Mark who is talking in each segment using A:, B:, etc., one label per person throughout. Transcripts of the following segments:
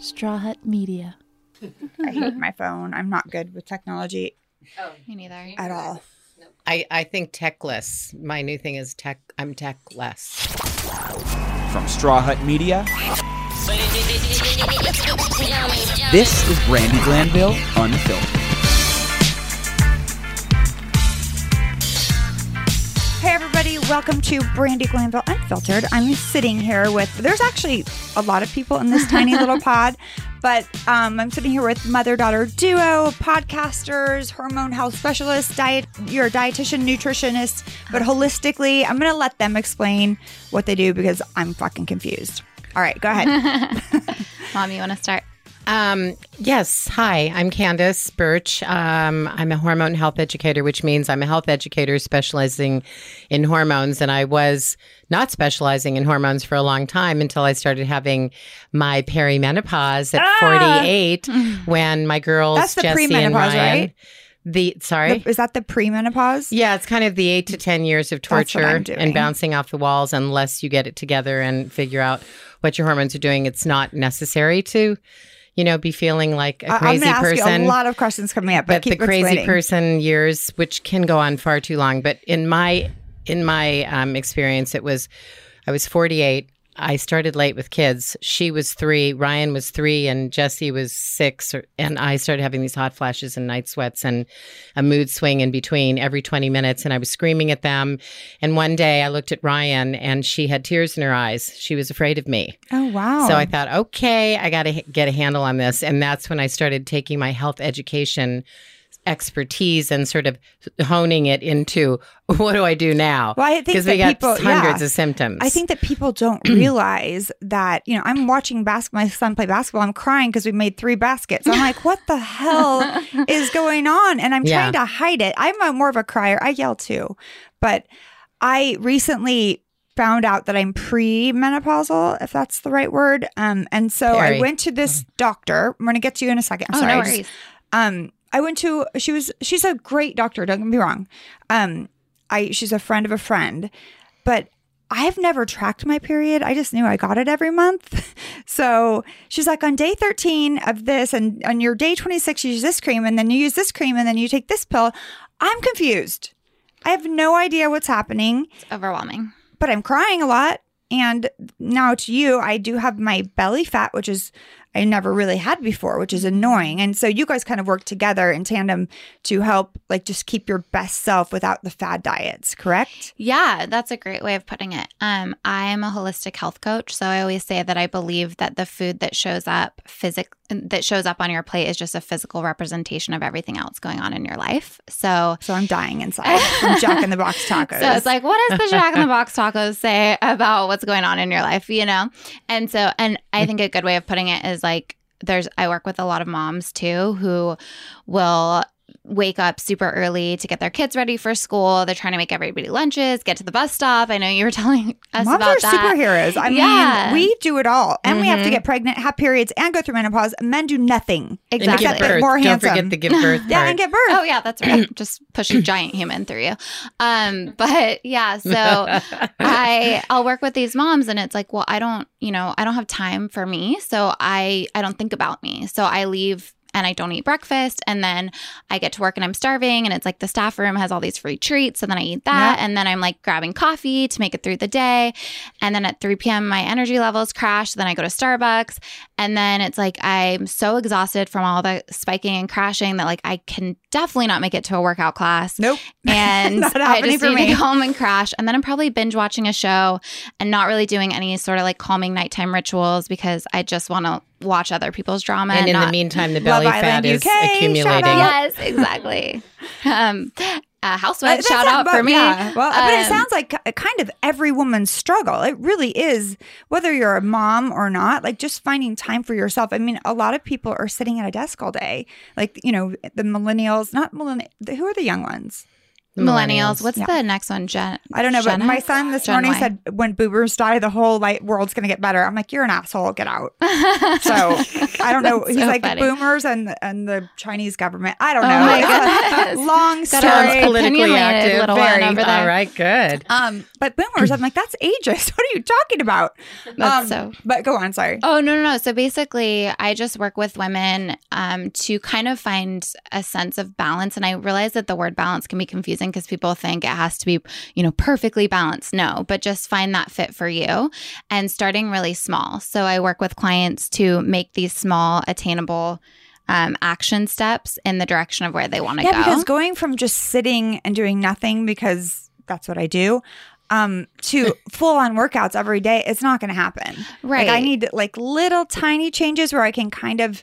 A: Straw Hut Media.
B: I hate my phone. I'm not good with technology Oh,
C: Me neither.
B: at all.
D: I, I think techless. My new thing is tech. I'm techless.
E: From Straw Hut Media, this is Brandi Glanville Unfiltered.
B: Welcome to Brandi Glanville Unfiltered. I'm sitting here with, there's actually a lot of people in this tiny little pod, but um, I'm sitting here with mother daughter duo, podcasters, hormone health specialists, diet, you're a dietitian, nutritionist, but holistically, I'm going to let them explain what they do because I'm fucking confused. All right, go ahead.
C: Mom, you want to start?
D: Um, yes. Hi, I'm Candace Burch. Um, I'm a hormone health educator, which means I'm a health educator specializing in hormones. And I was not specializing in hormones for a long time until I started having my perimenopause at 48 when my girls,
B: Ah! That's the
D: Jesse and
B: premenopause,
D: Ryan.
B: right?
D: The sorry.
B: Is that the premenopause?
D: Yeah, it's kind of the eight to 10 years of torture and bouncing off the walls unless you get it together and figure out what your hormones are doing. It's not necessary to, you know, be feeling like a
B: I'm
D: crazy
B: going to ask
D: person.
B: you a lot of questions coming up, but,
D: but the crazy
B: explaining.
D: person years, which can go on far too long. But in my in my um, experience, it was I was 48. I started late with kids. She was three, Ryan was three, and Jesse was six. Or, and I started having these hot flashes and night sweats and a mood swing in between every 20 minutes. And I was screaming at them. And one day I looked at Ryan and she had tears in her eyes. She was afraid of me.
B: Oh, wow.
D: So I thought, okay, I got to h- get a handle on this. And that's when I started taking my health education expertise and sort of honing it into what do I do now?
B: Well, I think
D: Because
B: that
D: we got
B: people-
D: hundreds
B: yeah.
D: of symptoms.
B: I think that people don't realize that, you know, I'm watching basketball, my son play basketball. I'm crying because we made three baskets. I'm like, what the hell is going on? And I'm
D: Yeah.
B: trying to hide it. I'm a, more of a crier. I yell too. But I recently found out that I'm pre-menopausal, if that's the right word. Um, and so I went to this doctor. I'm going to get to you in a second. I'm
C: oh,
B: sorry.
C: no worries.
B: um i went to she was she's a great doctor don't get me wrong. Um i she's a friend of a friend but i've never tracked my period. I just knew i got it every month. So she's like on day 13 of this and on your day 26 you use this cream and then you use this cream and then you take this pill. I'm confused. I have no idea what's happening.
C: It's overwhelming.
B: but I'm crying a lot. And now to you, I do have my belly fat, which is I never really had before, which is annoying. And so you guys kind of work together in tandem to help like just keep your best self without the fad diets, correct?
C: Yeah, that's a great way of putting it. Um, I'm a holistic health coach, so I always say that I believe that the food that shows up physic that shows up on your plate is just a physical representation of everything else going on in your life. So
B: So I'm dying inside from Jack in the Box tacos.
C: So it's like, what does the Jack in the Box tacos say about what's going on in your life, you know? And so, and I think a good way of putting it is like, there's, I work with a lot of moms too who will wake up super early to get their kids ready for school. They're trying to make everybody lunches, get to the bus stop. I know you were telling us
B: Moms
C: about
B: are
C: that.
B: superheroes. I
C: Yeah.
B: mean, we do it all, and we have to
D: Mhm.
B: get pregnant, have periods, and go through menopause. Men do nothing.
D: and
C: Exactly.
D: give birth.
B: More
D: Don't
B: handsome.
D: forget the give birth
B: Yeah, and get birth.
C: Oh yeah, that's right. Just push a giant human through you. Um, but yeah, so I I'll work with these moms and it's like, well, I don't, you know, I don't have time for me, so I I don't think about me. So I leave and I don't eat breakfast and then I get to work and I'm starving and it's like the staff room has all these free treats and then I eat that and then I'm like grabbing coffee to make it through the day and then at 3 p.m. my energy levels crash then I go to Starbucks and then it's like I'm so exhausted from all the spiking and crashing that like I can definitely not make it to a workout class
B: Nope.
C: and
B: Not
C: I
B: happening
C: just
B: for
C: need
B: me.
C: to go home and crash. And then I'm probably binge watching a show and not really doing any sort of like calming nighttime rituals because I just want to watch other people's drama.
D: and in the meantime, the
B: Love
D: belly fat
B: Island
D: is
B: UK,
D: accumulating.
C: yes, exactly. um, uh, housewife shout out for me.
B: Yeah. Well, but it
C: Um,
B: sounds like ki- kind of every woman's struggle. It really is, whether you're a mom or not, like just finding time for yourself. I mean, a lot of people are sitting at a desk all day. Like, you know, the millennials, not millennials, who are the young ones?
C: Millennials. What's
B: Yeah.
C: the next one? Gen.
B: I don't know,
C: Gen
B: but my son this
C: Gen
B: morning
C: Y.
B: said when boomers die, the whole like world's gonna get better. I'm like, you're an asshole. Get out. So I don't know. He's
C: so
B: like
C: funny.
B: boomers and and the Chinese government. I don't
C: Oh
B: know.
C: my
B: It's a
C: goodness.
B: long
C: Got
B: story.
D: Sounds politically
C: opinionated
D: active.
C: little one
D: Very.
C: over there.
D: All right, good.
B: Um, but boomers, I'm like, that's ageist. What are you talking about?
C: That's
B: um,
C: so
B: But go on. Sorry.
C: Oh no, no, no. So basically, I just work with women um, to kind of find a sense of balance, and I realize that the word balance can be confusing because people think it has to be, you know, perfectly balanced. No, but just find that fit for you, and starting really small. So I work with clients to make these small, attainable. Um, action steps in the direction of where they want to
B: Yeah,
C: go.
B: because going from just sitting and doing nothing because that's what I do, um, to full on workouts every day, it's not going to happen.
C: right.
B: Like I need like little tiny changes where I can kind of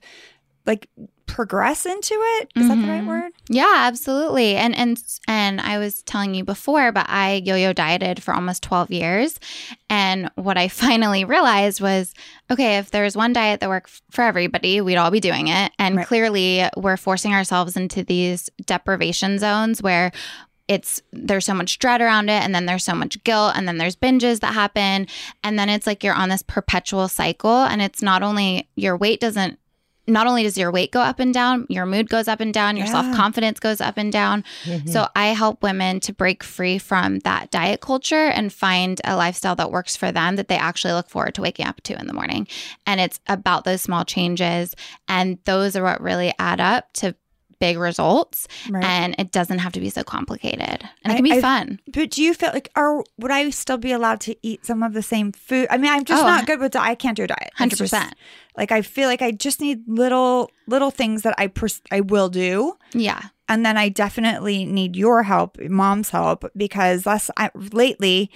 B: like progress into it. Is that the right
C: Mhm.
B: word?
C: Yeah, absolutely. And and and I was telling you before, but I yo-yo dieted for almost 12 years. And what I finally realized was, okay, if there's one diet that worked for everybody, we'd all be doing it. And
B: Right.
C: clearly, we're forcing ourselves into these deprivation zones where it's there's so much dread around it and then there's so much guilt and then there's binges that happen and then it's like you're on this perpetual cycle and it's not only your weight doesn't not only does your weight go up and down, your mood goes up and down, your
B: Yeah.
C: self confidence goes up and down.
D: Mhm.
C: So I help women to break free from that diet culture and find a lifestyle that works for them that they actually look forward to waking up to in the morning. And it's about those small changes. And those are what really add up to big results.
B: Right.
C: And it doesn't have to be so complicated. And it can be
B: I-
C: fun.
B: but do you feel like, or would I still be allowed to eat some of the same food? I mean, I'm just
C: Oh,
B: not good with diet. I can't do a diet.
C: 100%.
B: Like I feel like I just need little little things that I pers- I will do.
C: Yeah.
B: and then I definitely need your help, mom's help, because less I, lately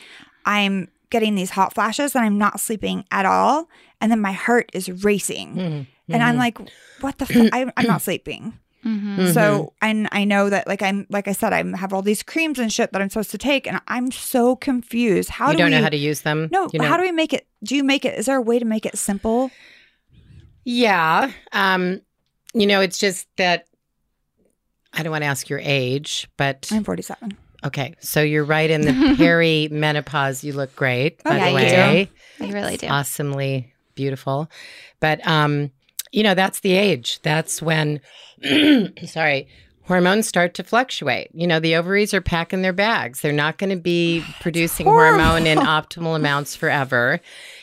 B: I'm getting these hot flashes and I'm not sleeping at all, and then my heart is racing,
D: Mhm.
B: and I'm
D: Mhm.
B: like, what the? F- I, I'm not sleeping.
C: Hmm
D: Mhm.
B: So and I know that like I'm like I said I have all these creams and shit that I'm supposed to take, and I'm so confused. How
D: you
B: do
D: don't
B: we?
D: know how to use them.
B: no,
D: you know?
B: how do we make it? Do you make it? Is there a way to make it simple?
D: Yeah. Um, you know, it's just that I don't want to ask your age, but
B: I'm 47.
D: okay. So you're right in the perimenopause. You look great, by
C: Yeah,
D: the
C: you
D: way.
C: You really do.
D: Awesomely beautiful. But um, you know, that's the age. That's when sorry, hormones start to fluctuate. You know, the ovaries are packing their bags. They're not going to be producing hormone in optimal amounts forever.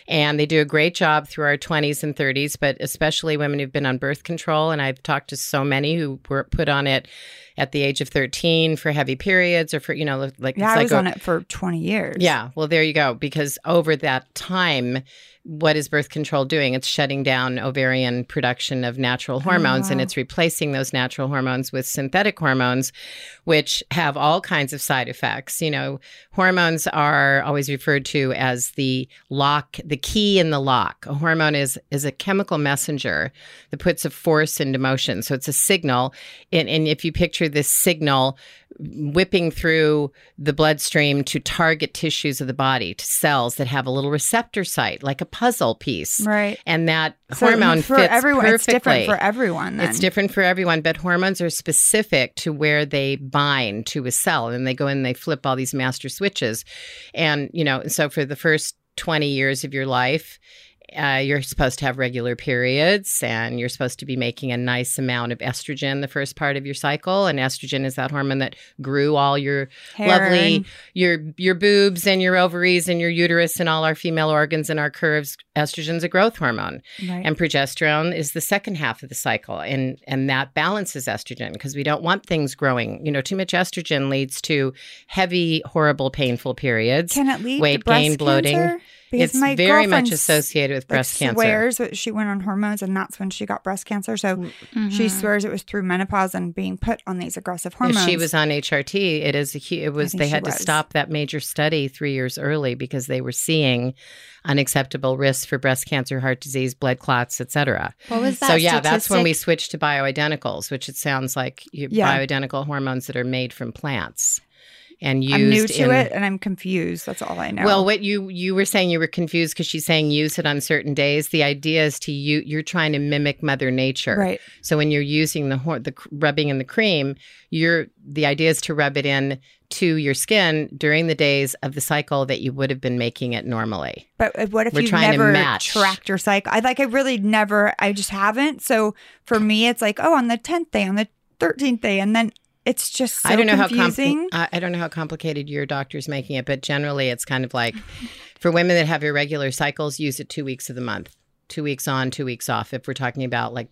D: And they do a great job through our 20s and 30s, but especially women who've been on birth control. And I've talked to so many who were put on it at the age of 13 for heavy periods or for, you know, like
B: Yeah, I
D: like
B: was on it for 20 years.
D: yeah, well, there you go. Because over that time, what is birth control doing? It's shutting down ovarian production of natural hormones and
B: wow.
D: it's replacing those natural hormones with synthetic hormones, which have all kinds of side effects. You know, hormones are always referred to as the lock, the key in the lock. A hormone is is a chemical messenger that puts a force into motion. So it's a signal. And, and if you picture this signal whipping through the bloodstream to target tissues of the body, to cells that have a little receptor site, like a puzzle piece.
B: Right.
D: And that
B: So
D: hormone
B: for
D: fits
B: everyone,
D: perfectly.
B: it's different for everyone. Then.
D: It's different for everyone, but hormones are specific to where they bind to a cell and they go in and they flip all these master switches. And, you know, so for the first 20 years of your life, uh, you're supposed to have regular periods and you're supposed to be making a nice amount of estrogen the first part of your cycle. And estrogen is that hormone that grew all your
B: Hair
D: lovely your your boobs and your ovaries and your uterus and all our female organs and our curves. Estrogen's a growth hormone.
B: right.
D: And progesterone is the second half of the cycle. And and that balances estrogen because we don't want things growing. You know, too much estrogen leads to heavy, horrible, painful periods.
B: Can it lead
D: weight gain, bloating.
B: cancer? Because
D: it's
B: my
D: very much
B: girlfriend
D: associated with
B: like,
D: breast cancer.
B: Swears that she went on hormones, and that's when she got breast cancer. So she
C: Mhm.
B: swears it was through menopause and being put on these aggressive
D: If
B: hormones.
D: she was on HRT, it is a it was they
B: she
D: had to stop that major study 3 years early because they were seeing unacceptable risks for breast cancer, heart disease, blood clots, etc.
C: What was that?
D: So yeah, that's when we switched to bioidenticals, which it sounds like you,
B: Yeah.
D: bioidentical hormones that are made from plants. And used
B: I'm new to
D: in-
B: it and I'm confused. That's all I know.
D: Well, what you you were saying you were confused because she's saying use it on certain days. The idea is to you you're trying to mimic Mother Nature.
B: right.
D: So when you're using the hor- the rubbing in the cream, you're the idea is to rub it in to your skin during the days of the cycle that you would have been making it normally.
B: But uh, what if
D: We're to
B: never tracked your cycle? I like I really never I just haven't. So for me it's like, oh, on the 10th day, on the 13th day and then it's just so
D: I don't know
B: confusing.
D: how compli- I I don't know how complicated your doctor's making it, but generally it's kind of like for women that have irregular cycles, use it two weeks of the month, two weeks on, two weeks off. If we're talking about like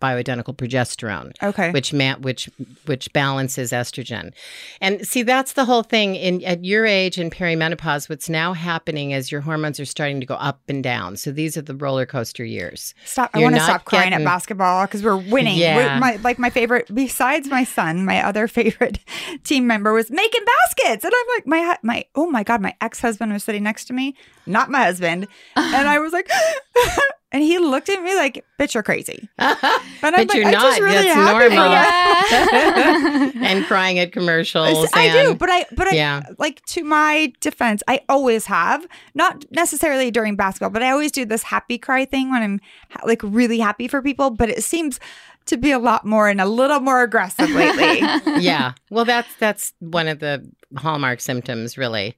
D: bioidentical progesterone.
B: okay.
D: which ma- which which balances estrogen. And see that's the whole thing in at your age in perimenopause what's now happening is your hormones are starting to go up and down. So these are the roller coaster years.
B: Stop! I
D: You're
B: want to stop crying
D: getting-
B: at basketball because we're winning.
D: Yeah.
B: We- my, like my favorite, besides my son, my other favorite team member was making baskets, and I'm like, my my oh my god, my ex husband was sitting next to me, not my husband, and I was like, and he looked at me like, "Bitch, you're crazy." I'm
D: But
B: like,
D: you're
B: I'm
D: not.
B: just really
D: That's normal.
B: that.
D: and crying at commercials.
B: I do,
D: and-
B: but I, but I,
D: yeah.
B: like to my defense, I always have, not necessarily during basketball, but I always do this happy cry thing when I'm ha- like really happy for people. But it seems to be a lot more and a little more aggressive lately.
D: yeah. Well, that's that's one of the hallmark symptoms, really.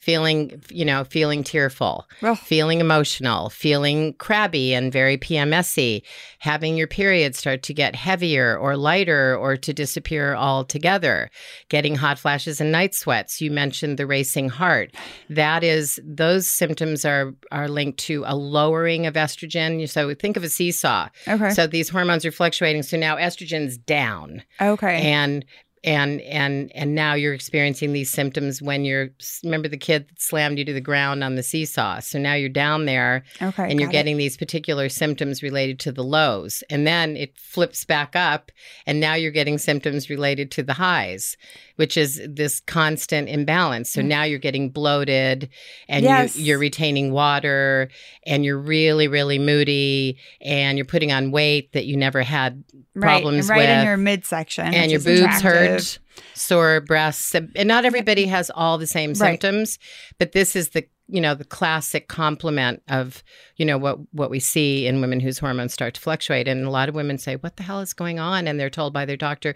D: Feeling, you know, feeling tearful,
B: Ugh.
D: feeling emotional, feeling crabby and very PMSy, having your period start to get heavier or lighter or to disappear altogether, getting hot flashes and night sweats. You mentioned the racing heart. That is, those symptoms are are linked to a lowering of estrogen. So think of a seesaw.
B: okay.
D: So these hormones are fluctuating. So now estrogen's down
B: okay.
D: and and and and now you're experiencing these symptoms when you're remember the kid that slammed you to the ground on the seesaw so now you're down there
B: okay.
D: and you're
B: got it.
D: getting these particular symptoms related to the lows and then it flips back up and now you're getting symptoms related to the highs which is this constant imbalance so mm. now you're getting bloated and.
B: Yes.
D: you, you're retaining water and you're really really moody and you're putting on weight that you never had
B: right,
D: problems
B: right in
D: with
B: your midsection,
D: and your boobs
B: attractive.
D: Sore breasts, and not everybody has all the same
B: Right.
D: symptoms, but this is the you know the classic complement of you know what what we see in women whose hormones start to fluctuate, and a lot of women say, "What the hell is going on?" and they're told by their doctor,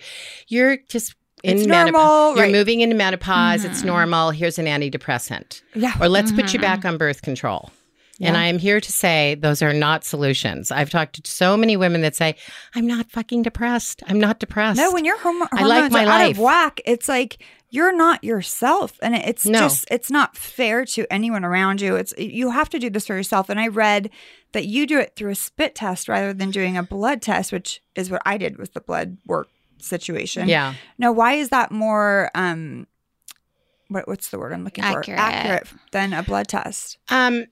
D: "You're just." In
B: It's
D: menop-
B: normal,
D: You're
B: right.
D: moving into menopause. It's
B: Mhm.
D: normal. Here's an antidepressant.
B: Yeah.
D: Or let's put you
C: Mhm.
D: back on birth control. And I am here to say those are not solutions. I've talked to so many women that say, I'm not fucking depressed. I'm not depressed.
B: No, when your home-
D: I like my
B: are out
D: life.
B: of whack, it's like you're not yourself, and it's
D: No.
B: just it's not fair to anyone around you. It's you have to do this for yourself. And I read that you do it through a spit test rather than doing a blood test, which is what I did with the blood work situation.
D: yeah.
B: Now, why is that more? um what, What's the word I'm looking
C: Accurate.
B: for? Accurate than a blood test.
D: Um,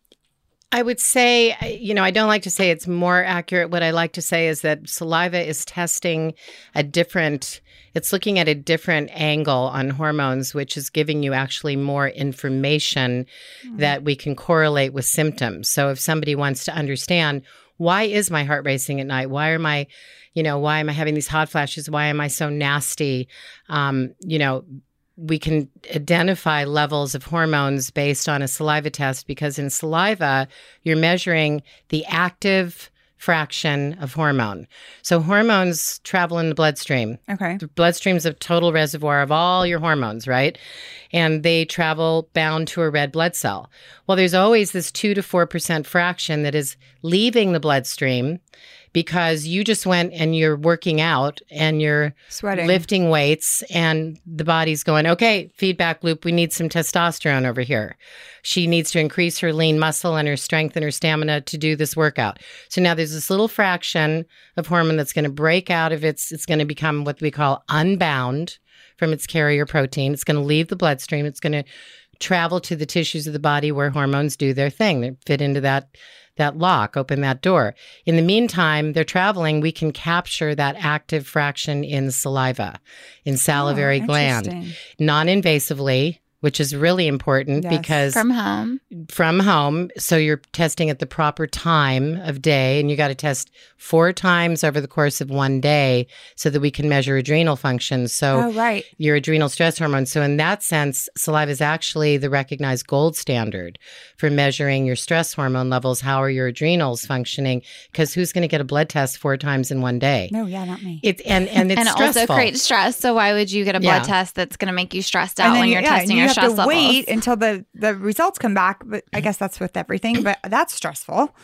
D: I would say, you know, I don't like to say it's more accurate. What I like to say is that saliva is testing a different, it's looking at a different angle on hormones, which is giving you actually more information that we can correlate with symptoms. So if somebody wants to understand, why is my heart racing at night? Why are my, you know, why am I having these hot flashes? Why am I so nasty? Um, you know, we can identify levels of hormones based on a saliva test because in saliva, you're measuring the active fraction of hormone. So hormones travel in the bloodstream.
B: Okay.
D: The bloodstream's a total reservoir of all your hormones, right? And they travel bound to a red blood cell. Well, there's always this 2 to 4% fraction that is leaving the bloodstream because you just went and you're working out and you're
B: Sweating.
D: lifting weights and the body's going, okay, feedback loop, we need some testosterone over here. She needs to increase her lean muscle and her strength and her stamina to do this workout. So now there's this little fraction of hormone that's going to break out of its, it's going to become what we call unbound from its carrier protein. It's going to leave the bloodstream. It's going to travel to the tissues of the body where hormones do their thing. They fit into that that lock, open that door. In the meantime, they're traveling, we can capture that active fraction in saliva, in oh, salivary
B: Oh,
D: gland, non invasively. Which is really important
B: Yes.
D: because
C: From home.
D: from home. So you're testing at the proper time of day, and you got to test four times over the course of one day so that we can measure adrenal function. So
B: oh, right.
D: your adrenal stress hormone. So in that sense, saliva is actually the recognized gold standard for measuring your stress hormone levels. How are your adrenals functioning? Because who's going to get a blood test four times in one day?
B: No, yeah, not me.
D: It's and and it's
C: and
D: stressful.
C: also creates stress. So why would you get a blood
D: Yeah.
C: test that's going to make you stressed out when
B: you-
C: you're
B: yeah,
C: testing
B: you
C: your
B: have to
C: levels?
B: wait until the the results come back. But I guess that's with everything. But that's stressful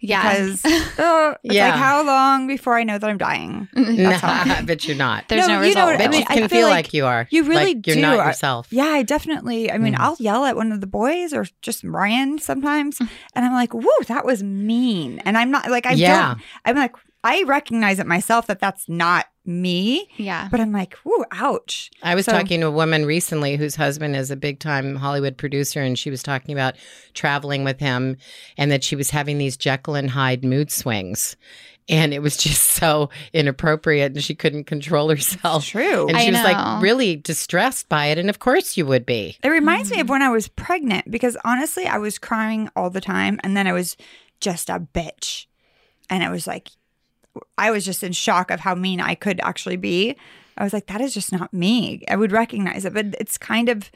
C: yeah.
B: because it's
D: Yeah.
B: like how long before I know that I'm dying?
D: Nah,
B: how-
D: but you're not.
C: There's
B: No,
C: no,
B: you know
C: result.
B: I
D: But
B: mean,
D: you
B: I
D: can
B: feel
D: feel
B: like
D: like you are.
B: you really
D: like you're
B: do.
D: not yourself.
B: Yeah, I definitely. I mean,
D: Mm.
B: I'll yell at one of the boys or just Ryan sometimes, and I'm like, "Whoa, that was mean." And I'm not like I
D: Yeah.
B: don't. I'm like I recognize it myself that that's not me,
C: yeah.
B: but I'm like, ooh, ouch."
D: I was
B: So-
D: talking to a woman recently whose husband is a big time Hollywood producer, and she was talking about traveling with him and that she was having these Jekyll and Hyde mood swings. And it was just so inappropriate, and she couldn't control herself.
B: True.
D: And
C: I
D: she was
C: know.
D: like really distressed by it. And of course you would be.
B: It reminds
C: Mm-hmm.
B: me of when I was pregnant because honestly, I was crying all the time and then I was just a bitch. And it was like, I was just in shock of how mean I could actually be. I was like, that is just not me. I would recognize it, but it's kind of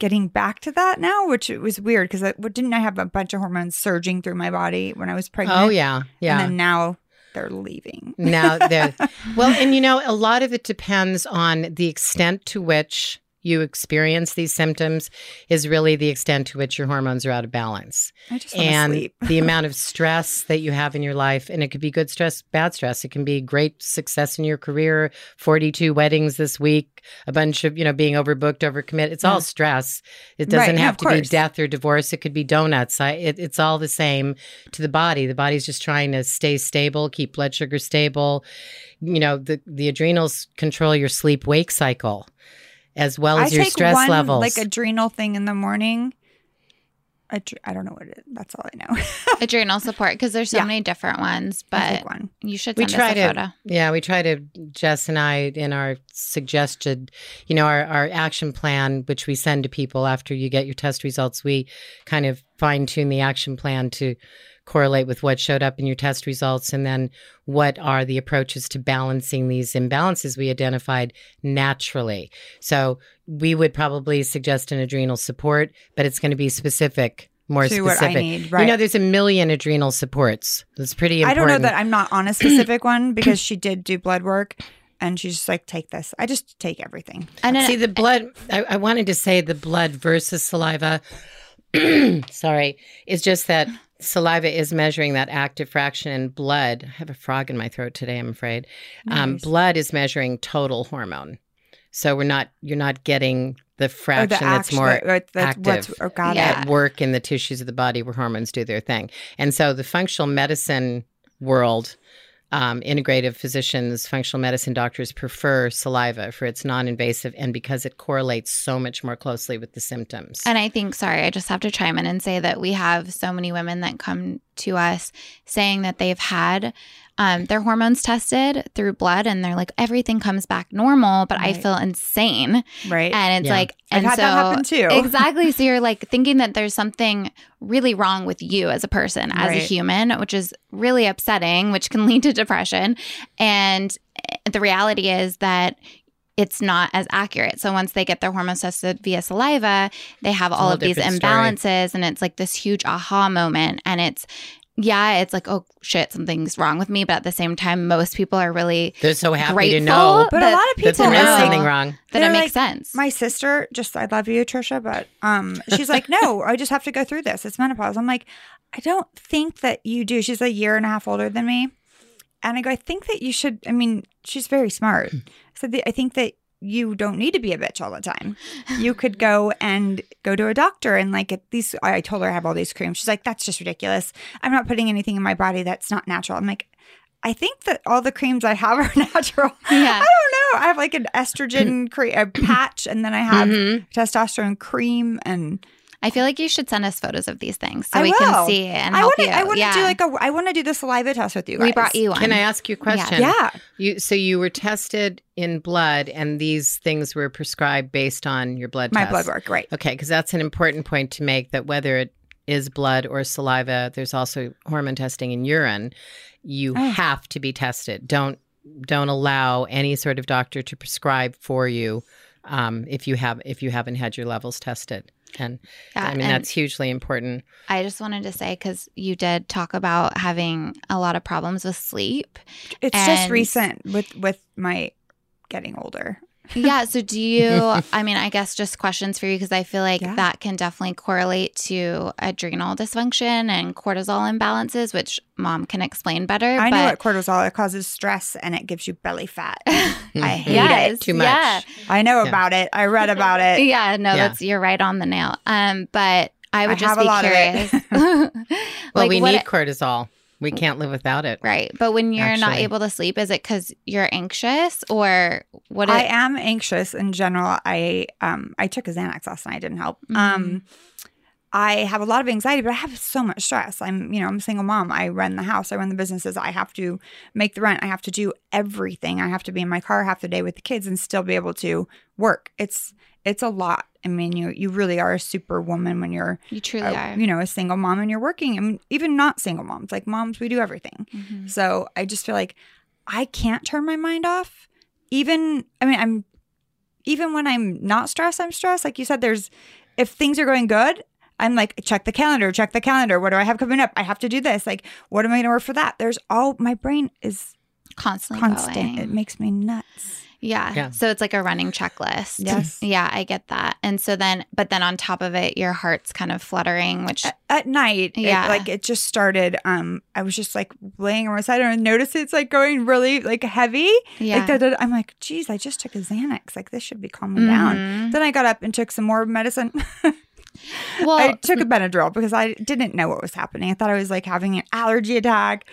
B: getting back to that now, which it was weird because didn't I have a bunch of hormones surging through my body when I was pregnant?
D: Oh, yeah. Yeah.
B: And then now they're leaving.
D: now they're well and you know a lot of it depends on the extent to which you experience these symptoms is really the extent to which your hormones are out of balance.
B: I just
D: and the amount of stress that you have in your life and it could be good stress bad stress. It can be great success in your career 42 weddings this week a bunch of you know being overbooked overcommit. It's all stress. It doesn't
B: yeah,
D: have
B: of
D: to be death or divorce. It could be donuts. I, it, it's all the same to the body. The body's just trying to stay stable keep blood sugar stable. You know the the adrenals control your sleep wake cycle as well
B: I
D: as your
B: take
D: stress
B: one
D: levels
B: like adrenal thing in the morning. Adre- I don't know what it is. That's all I know.
C: Adrenal support because there's so
B: Yeah.
C: many different ones,
B: I
C: but
B: take one.
C: you should
D: we
C: send
D: try
C: us a
D: to
C: photo.
D: yeah we try to jess and i in our suggested you know our, our action plan which we send to people after you get your test results we kind of fine tune the action plan to correlate with what showed up in your test results and then what are the approaches to balancing these imbalances we identified naturally so we would probably suggest an adrenal support but it's going to be specific more
B: To what I
D: specific
B: need,
D: you know there's a million adrenal supports that's pretty
B: I don't know that I'm not on a specific one because she did do blood work and she's just like, take this. I just take everything.
C: And then
D: See the blood. I, I wanted to say the blood versus saliva. sorry, it's just that saliva is measuring that active fraction, and blood. I have a frog in my throat today. I'm afraid. Um, blood is measuring total hormone, so we're not. You're not getting the fraction
B: the
D: that's
B: action-
D: more
B: what- that's
D: active
B: oh, got
C: Yeah.
B: it.
D: at work in the tissues of the body where hormones do their thing. And so the functional medicine world, um, integrative physicians, functional medicine doctors prefer saliva for its non invasive and because it correlates so much more closely with the symptoms.
C: And I think, sorry, I just have to chime in and say that we have so many women that come to us saying that they've had um, their hormones tested through blood and they're like, everything comes back normal, but I feel insane.
B: Right.
C: And it's
D: Yeah.
C: like,
B: I've
C: and
B: had
C: so,
B: that happen too.
C: exactly. So you're like thinking that there's something really wrong with you as a person, as a human, which is really upsetting, which can lead to depression. And eh, the reality is that it's not as accurate. So once they get their hormones tested via saliva, they have
D: a
C: all of these
D: different story.
C: imbalances and it's like this huge aha moment and it's yeah, it's like, oh shit, something's wrong with me. But at the same time, most people are really
D: They're so happy
C: grateful
D: to know
B: But a lot of
D: that
B: people
D: there is
B: are
D: something wrong.
C: that it makes
B: like,
C: sense.
B: My sister, just I love you, Trisha, but um, she's like, no, I just have to go through this. It's menopause. I'm like, I don't think that you do. She's a year and a half older than me, and I go, I think that you should. I mean, she's very smart. So said, I think that you don't need to be a bitch all the time. You could go and go to a doctor and like at least I told her I have all these creams. She's like, that's just ridiculous. I'm not putting anything in my body that's not natural. I'm like. I think that all the creams I have are natural.
C: Yeah.
B: I don't know. I have like an estrogen cre- a patch, and then I have
D: Mhm.
B: testosterone cream, and
C: I feel like you should send us photos of these things so
B: I
C: we
B: will.
C: can see and
B: I
C: help
B: want to.
C: you.
B: I want to
C: yeah.
B: do like a. I want to do the saliva test with you guys.
C: we brought you one.
D: Can I ask you a question?
B: Yeah.
D: You so you were tested in blood, and these things were prescribed based on your blood.
B: My
D: test.
B: blood work. Right.
D: Okay, because that's an important point to make. That whether it is blood or saliva, there's also hormone testing in urine. You
B: Oh.
D: have to be tested. Don't don't allow any sort of doctor to prescribe for you um, if you have if you haven't had your levels tested. And
C: Yeah,
D: I mean
C: and
D: that's hugely important.
C: I just wanted to say because you did talk about having a lot of problems with sleep.
B: It's just recent with with my getting older.
C: Yeah. So do you? I mean, I guess just questions for you because I feel like
B: Yeah.
C: that can definitely correlate to adrenal dysfunction and cortisol imbalances, which mom can explain better.
B: I know what cortisol it causes stress and it gives you belly fat. I hate
C: yes,
B: it.
D: Too much.
C: Yeah.
B: I know
D: Yeah.
B: about it. I read about it.
C: Yeah, no,
D: Yeah.
C: that's you're right on the nail. Um, but I would
B: I
C: just
B: have a
C: be
B: lot of it.
C: curious.
D: Well,
C: Like,
D: we
C: what-
D: need cortisol. We can't live without it.
C: right, but when you're not able to sleep, is it because you're anxious or what?
B: I
C: It,
B: am anxious in general. I um I took a Xanax last night. It didn't help.
C: Mhm.
B: Um, I have a lot of anxiety, but I have so much stress. I'm you know I'm a single mom. I run the house. I run the businesses. I have to make the rent. I have to do everything. I have to be in my car half the day with the kids and still be able to work. It's it's a lot. I mean, you you really are a superwoman when you're
C: you truly
B: a,
C: are.
B: you know a single mom and you're working. I mean, even not single moms, like moms, we do everything.
C: Mhm.
B: So I just feel like I can't turn my mind off. Even I mean, I'm even when I'm not stressed, I'm stressed. Like you said, there's if things are going good, I'm like, check the calendar, check the calendar. What do I have coming up? I have to do this. Like, what am I gonna work for that? There's all my brain is
C: Constantly
B: constant.
C: going.
B: It makes me nuts.
C: Yeah.
D: Yeah.
C: So it's like a running checklist.
B: Yes.
C: Yeah, I get that. And so then, but then on top of it, your heart's kind of fluttering, which
B: At, at night, it-
C: Yeah.
B: like it just started. Um, I was just like laying on my side and I noticed it's like going really like heavy.
C: yeah.
B: Like da, da, da. I'm like, geez, I just took a Xanax. Like this should be calming down.
C: Mhm.
B: Then I got up and took some more medicine.
C: Well,
B: I took a Benadryl because I didn't know what was happening. I thought I was like having an allergy attack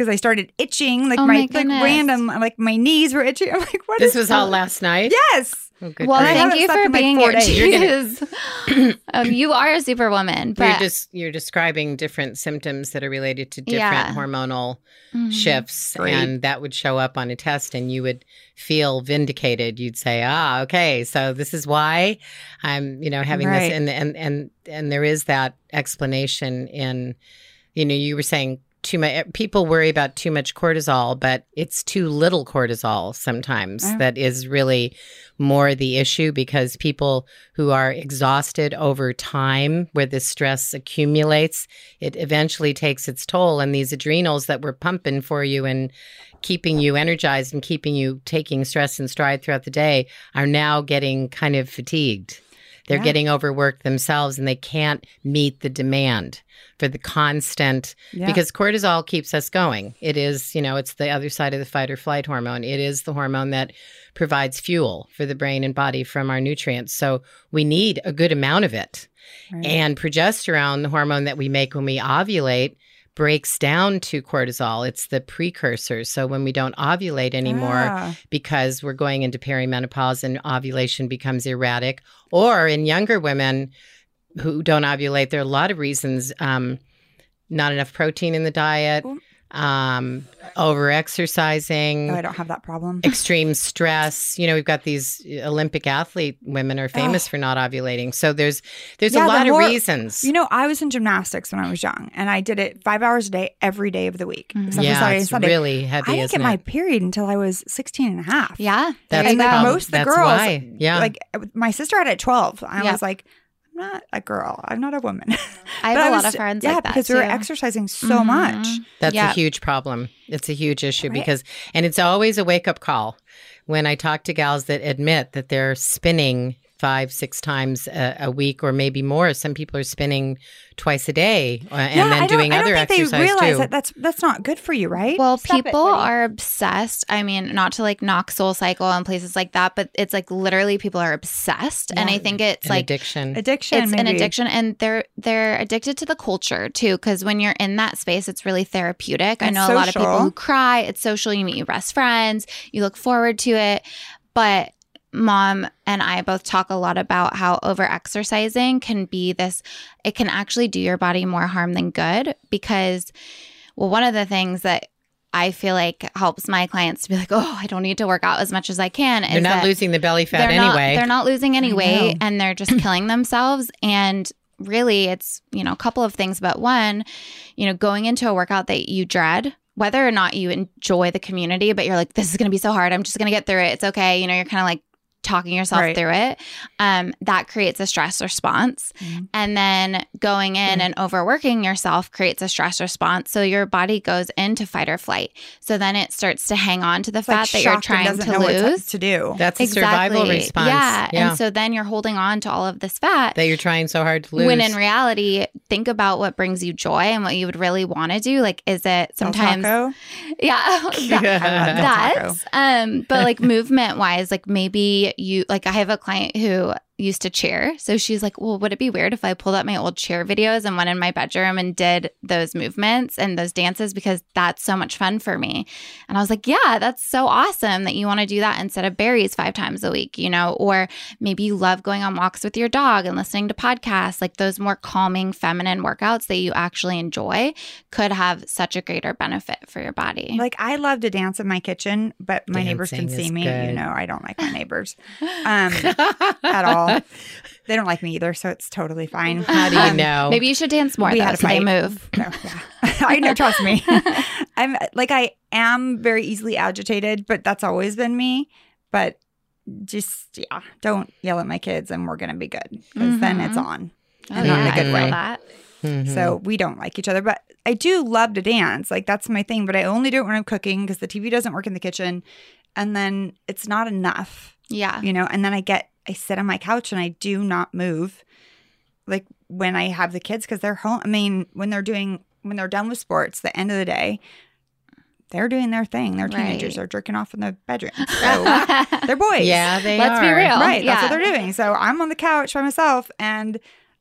B: because I started itching, like
C: Oh
B: my,
C: my
B: like random, like my knees were itching. I'm like, what
D: This
B: is
D: was all last night.
B: Yes.
D: Oh,
C: well,
D: grief.
C: thank you for
B: in, like,
C: being
B: four
C: your
B: days.
C: Jesus. um, you are a superwoman,
D: you're just you're describing different symptoms that are related to different
C: Yeah.
D: hormonal
C: Mhm.
D: shifts
B: Great.
D: and that would show up on a test and you would feel vindicated you'd say ah okay so this is why i'm you know having
B: Right.
D: this and and and and there is that explanation in you know you were saying too much people worry about too much cortisol but it's too little cortisol sometimes
B: Yeah.
D: that is really more the issue because people who are exhausted over time where this stress accumulates it eventually takes its toll and these adrenals that were pumping for you and keeping you energized and keeping you taking stress and stride throughout the day are now getting kind of fatigued they're
B: Yeah.
D: getting overworked themselves and they can't meet the demand for the constant
B: Yeah.
D: because cortisol keeps us going. It is, you know, it's the other side of the fight or flight hormone. It is the hormone that provides fuel for the brain and body from our nutrients. So we need a good amount of it.
B: Right.
D: And progesterone, the hormone that we make when we ovulate, breaks down to cortisol. It's the precursor. So when we don't ovulate anymore,
B: Ah.
D: because we're going into perimenopause and ovulation becomes erratic, or in younger women who don't ovulate, there are a lot of reasons. Um, not enough protein in the diet,
B: Well-
D: um, over exercising,
B: Oh, I don't have that problem.
D: extreme stress. You know, we've got these Olympic athlete women are famous for not ovulating. So there's there's
B: Yeah,
D: a
B: the
D: lot
B: more-
D: of reasons.
B: You know, I was in gymnastics when I was young, and I did it five hours a day every day of the week,
C: Mhm.
B: except for
D: yeah,
B: Saturday
D: it's
B: Sunday.
D: really heavy.
B: I didn't
D: isn't
B: get my period until I was 16 and a half.
C: Yeah.
D: That's
B: and like most of the
D: that's
B: girls,
D: why. Yeah.
B: like my sister had it at 12. I
C: Yep.
B: was like, I'm not a girl. I'm not a woman.
C: I have
B: But
C: a
B: was-
C: lot of friends
B: yeah,
C: like that
B: because we were
C: too.
B: exercising so
C: Mhm.
B: much.
D: That's
C: Yeah.
D: a huge problem. It's a huge issue
B: Right.
D: because, and it's always a wake up call when I talk to gals that admit that they're spinning five, six times a, a week or maybe more. Some people are spinning twice a day uh, and
B: yeah,
D: then
B: I don't,
D: doing
B: I
D: other
B: don't think
D: exercise
B: they realize
D: too.
B: that that's that's not good for you, right?
C: Well,
B: Stop
C: people
B: buddy.
C: are obsessed. I mean, not to like knock Soul Cycle and places like that, but it's like literally people are obsessed, and I think it's
D: An
C: like
D: addiction.
B: addiction.
C: it's an addiction, and they're they're addicted to the culture too. Because when you're in that space, it's really therapeutic. I
B: It's
C: know a lot of people who cry. It's social. You meet your best friends. You look forward to it, but mom and I both talk a lot about how over exercising can be this, it can actually do your body more harm than good because, well, one of the things that I feel like helps my clients to be like, oh, I don't need to work out as much as I can.
D: They're not losing the belly fat
C: they're not-
D: anyway.
C: they're not losing any weight and they're just killing themselves. And really, it's, you know, a couple of things. But one, you know, going into a workout that you dread, whether or not you enjoy the community, but you're like, this is going to be so hard. I'm just going to get through it. It's okay. You know, you're kind of like, talking yourself
B: Right.
C: through it um, that creates a stress response
B: Mhm.
C: and then going in
B: Yeah.
C: and overworking yourself creates a stress response so your body goes into fight or flight so then it starts to hang on to the
B: It's like
C: fat that you're trying to
B: know what
C: lose
B: to do.
D: That's a survival response.
C: yeah. And so then you're holding on to all of this fat.
D: that you're trying so hard to lose.
C: When in reality, think about what brings you joy and what you would really want to do. Like, is it sometimes,
B: Taco.
C: yeah,
B: I love
C: that's um, but like movement wise, like maybe you like I have a client who used to cheer. So she's like, Well, would it be weird if I pulled up my old chair videos and went in my bedroom and did those movements and those dances because that's so much fun for me? And I was like, Yeah, that's so awesome that you want to do that instead of berries five times a week, you know, or maybe you love going on walks with your dog and listening to podcasts, like those more calming feminine workouts that you actually enjoy could have such a greater benefit for your body.
B: Like I love to dance in my kitchen, but my neighbors can see me.
D: good.
B: You know, I don't like my neighbors um, at all. They don't like me either, so it's totally fine.
D: How do you
B: Um,
D: know?
C: Maybe you should dance more
B: we
C: though,
B: had a
C: so they
B: fight.
C: move.
B: No, yeah. I know, trust me. I'm like I am very easily agitated, but that's always been me. But just yeah, don't yell at my kids, and we're gonna be good because then it's
C: Mhm.
B: on.
C: Oh,
B: And not in a
C: yeah,
B: good
C: I
B: way.
C: feel that.
D: Mhm.
B: So we don't like each other, but I do love to dance. Like that's my thing. But I only do it when I'm cooking because the TV doesn't work in the kitchen, and then it's not enough,
C: Yeah.
B: you know. And then I get I sit on my couch and I do not move, like when I have the kids because they're home. I mean, when they're doing when they're done with sports, the end of the day, they're doing their thing. They're teenagers.
C: Right.
B: They're jerking off in the bedroom. So they're boys.
D: yeah, they
C: Let's be real.
B: Right. That's what they're doing. So I'm on the couch by myself and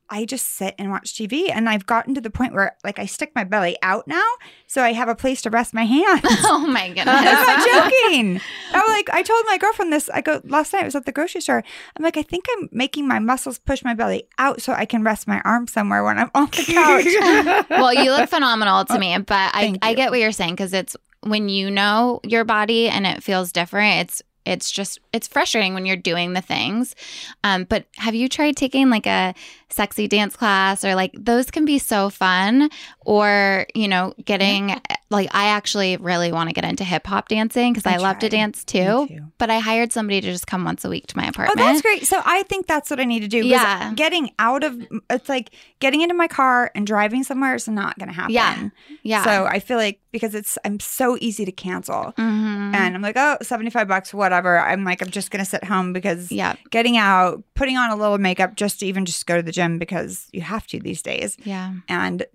B: I just sit and watch TV. And I've gotten to the point where like I stick my belly out now. So I have a place to rest my hands.
C: oh my goodness.
B: I'm not joking. I like, I told my girlfriend this. I go last night. I was at the grocery store. I'm like, I think I'm making my muscles push my belly out so I can rest my arm somewhere when I'm on the couch.
C: well, you look phenomenal to me, but I, I get what you're saying because it's when you know your body and it feels different. It's it's just it's frustrating when you're doing the things. Um, but have you tried taking like a sexy dance class or like those can be so fun? Or you know, getting like I actually really want to get into hip hop dancing because I,
B: I
C: love to dance too.
B: too.
C: But I hired somebody to just come once a week to my apartment.
B: Oh, that's great. So I think that's what I need to do.
C: Yeah.
B: Getting out of it's like getting into my car and driving somewhere is not going to happen.
C: Yeah. Yeah.
B: So I feel like because it's I'm so easy to cancel.
C: Mhm.
B: And I'm like, oh, 75 bucks, whatever. I'm like, I'm just going to sit home because
C: yeah,
B: getting out, putting on a little makeup just to even just go to the gym because you have to these days.
C: yeah.
B: And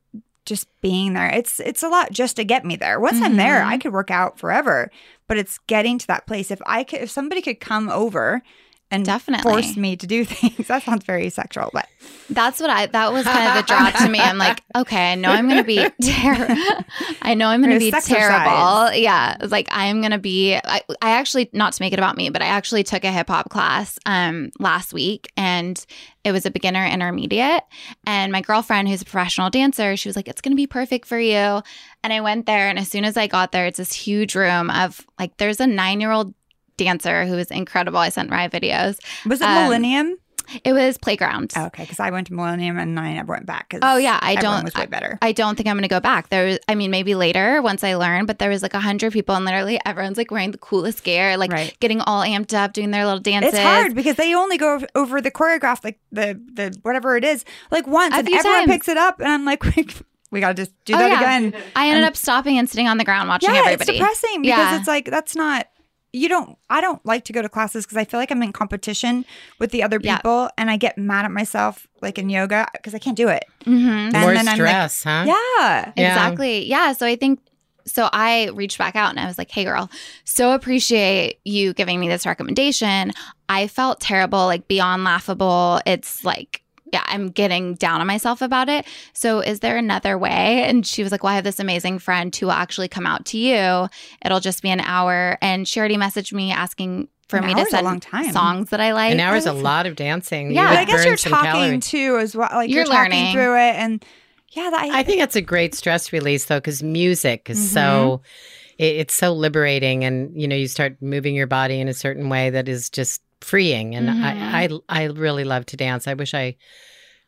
B: just being there, it's it's a lot just to get me there. Once I'm there,
C: Mhm.
B: I could work out forever, but it's getting to that place. If I could, if somebody could come over and
C: Definitely.
B: force me to do things, that sounds very sexual, but
C: That's what I. That was kind of the draw to me. I'm like, okay, I know I'm gonna be terrible. I know I'm gonna be terrible. Yeah, it's like I'm gonna be. I, I actually not to make it about me, but I actually took a hip hop class um last week, and it was a beginner intermediate. And my girlfriend, who's a professional dancer, she was like, "It's gonna be perfect for you." And I went there, and as soon as I got there, it's this huge room of like, there's a nine year old dancer who was incredible. I sent Rye videos.
B: was it
C: Um,
B: Millennium?
C: It was playground.
B: Okay, because I went to Millennium and I never went back.
C: Oh, yeah, I don't-
B: was way better.
C: I don't think I'm going to go back. There was, I mean, maybe later once I learn, but there was like a hundred people and literally everyone's like wearing the coolest gear, like
B: Right.
C: getting all amped up, doing their little dances.
B: It's hard because they only go over the choreograph, like the the whatever it is, like once,
C: A
B: and everyone
C: times.
B: picks it up, and I'm like, we got to just do
C: Oh,
B: that
C: yeah.
B: again.
C: I ended
B: And-
C: up stopping and sitting on the ground watching
B: yeah,
C: everybody.
B: it's depressing because
C: Yeah.
B: it's like that's not. You don't. I don't like to go to classes because I feel like I'm in competition with the other
C: Yeah.
B: people, and I get mad at myself, like in yoga, because I can't do it.
C: Mm-hmm.
B: And
D: More
B: then I'm like,
D: stress, huh?
B: Yeah,
D: Yeah.
C: Exactly. Yeah. So I think so. I reached back out and I was like, "Hey, girl, so appreciate you giving me this recommendation. I felt terrible, like beyond laughable. It's like." Yeah, I'm getting down on myself about it. So is there another way? And she was like, Well, I have this amazing friend who will actually come out to you. It'll just be an hour. And she already messaged me asking for
B: An
C: me
B: hour's
C: to
B: a
C: send
B: long time.
C: songs that I like.
D: An hour's a lot of dancing.
C: Yeah.
B: But I guess you're talking
D: calories.
B: too as well. Like you're,
C: You're
B: talking
C: learning.
B: through it, and yeah, that,
D: I think that's a great stress release though, because music is so
B: Mm-hmm.
D: it, it's so liberating, and you know you start moving your body in a certain way that is just freeing. And
B: Mm-hmm.
D: I, I I really love to dance. I wish I.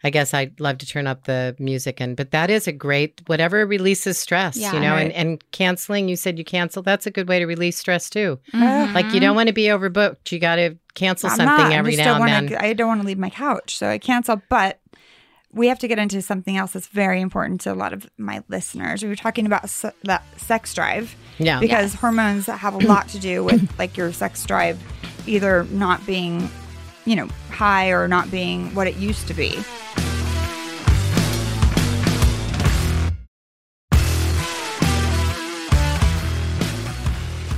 D: I guess I'd love to turn up the music and but that is a great whatever releases stress,
C: Yeah.
D: you know,
B: Right.
D: and, and canceling, you said you cancel, that's a good way to release stress too.
C: Mhm.
D: Like you don't want to be overbooked. You gotta cancel
B: I'm
D: something
B: not. I
D: every
B: just
D: now
B: don't
D: and
B: wanna,
D: then.
B: I don't want to leave my couch, so I cancel. But we have to get into something else that's very important to a lot of my listeners. We were talking about se- that sex drive
D: Yeah.
B: because hormones have a lot to do with like your sex drive either not being, you know, high or not being what it used to be.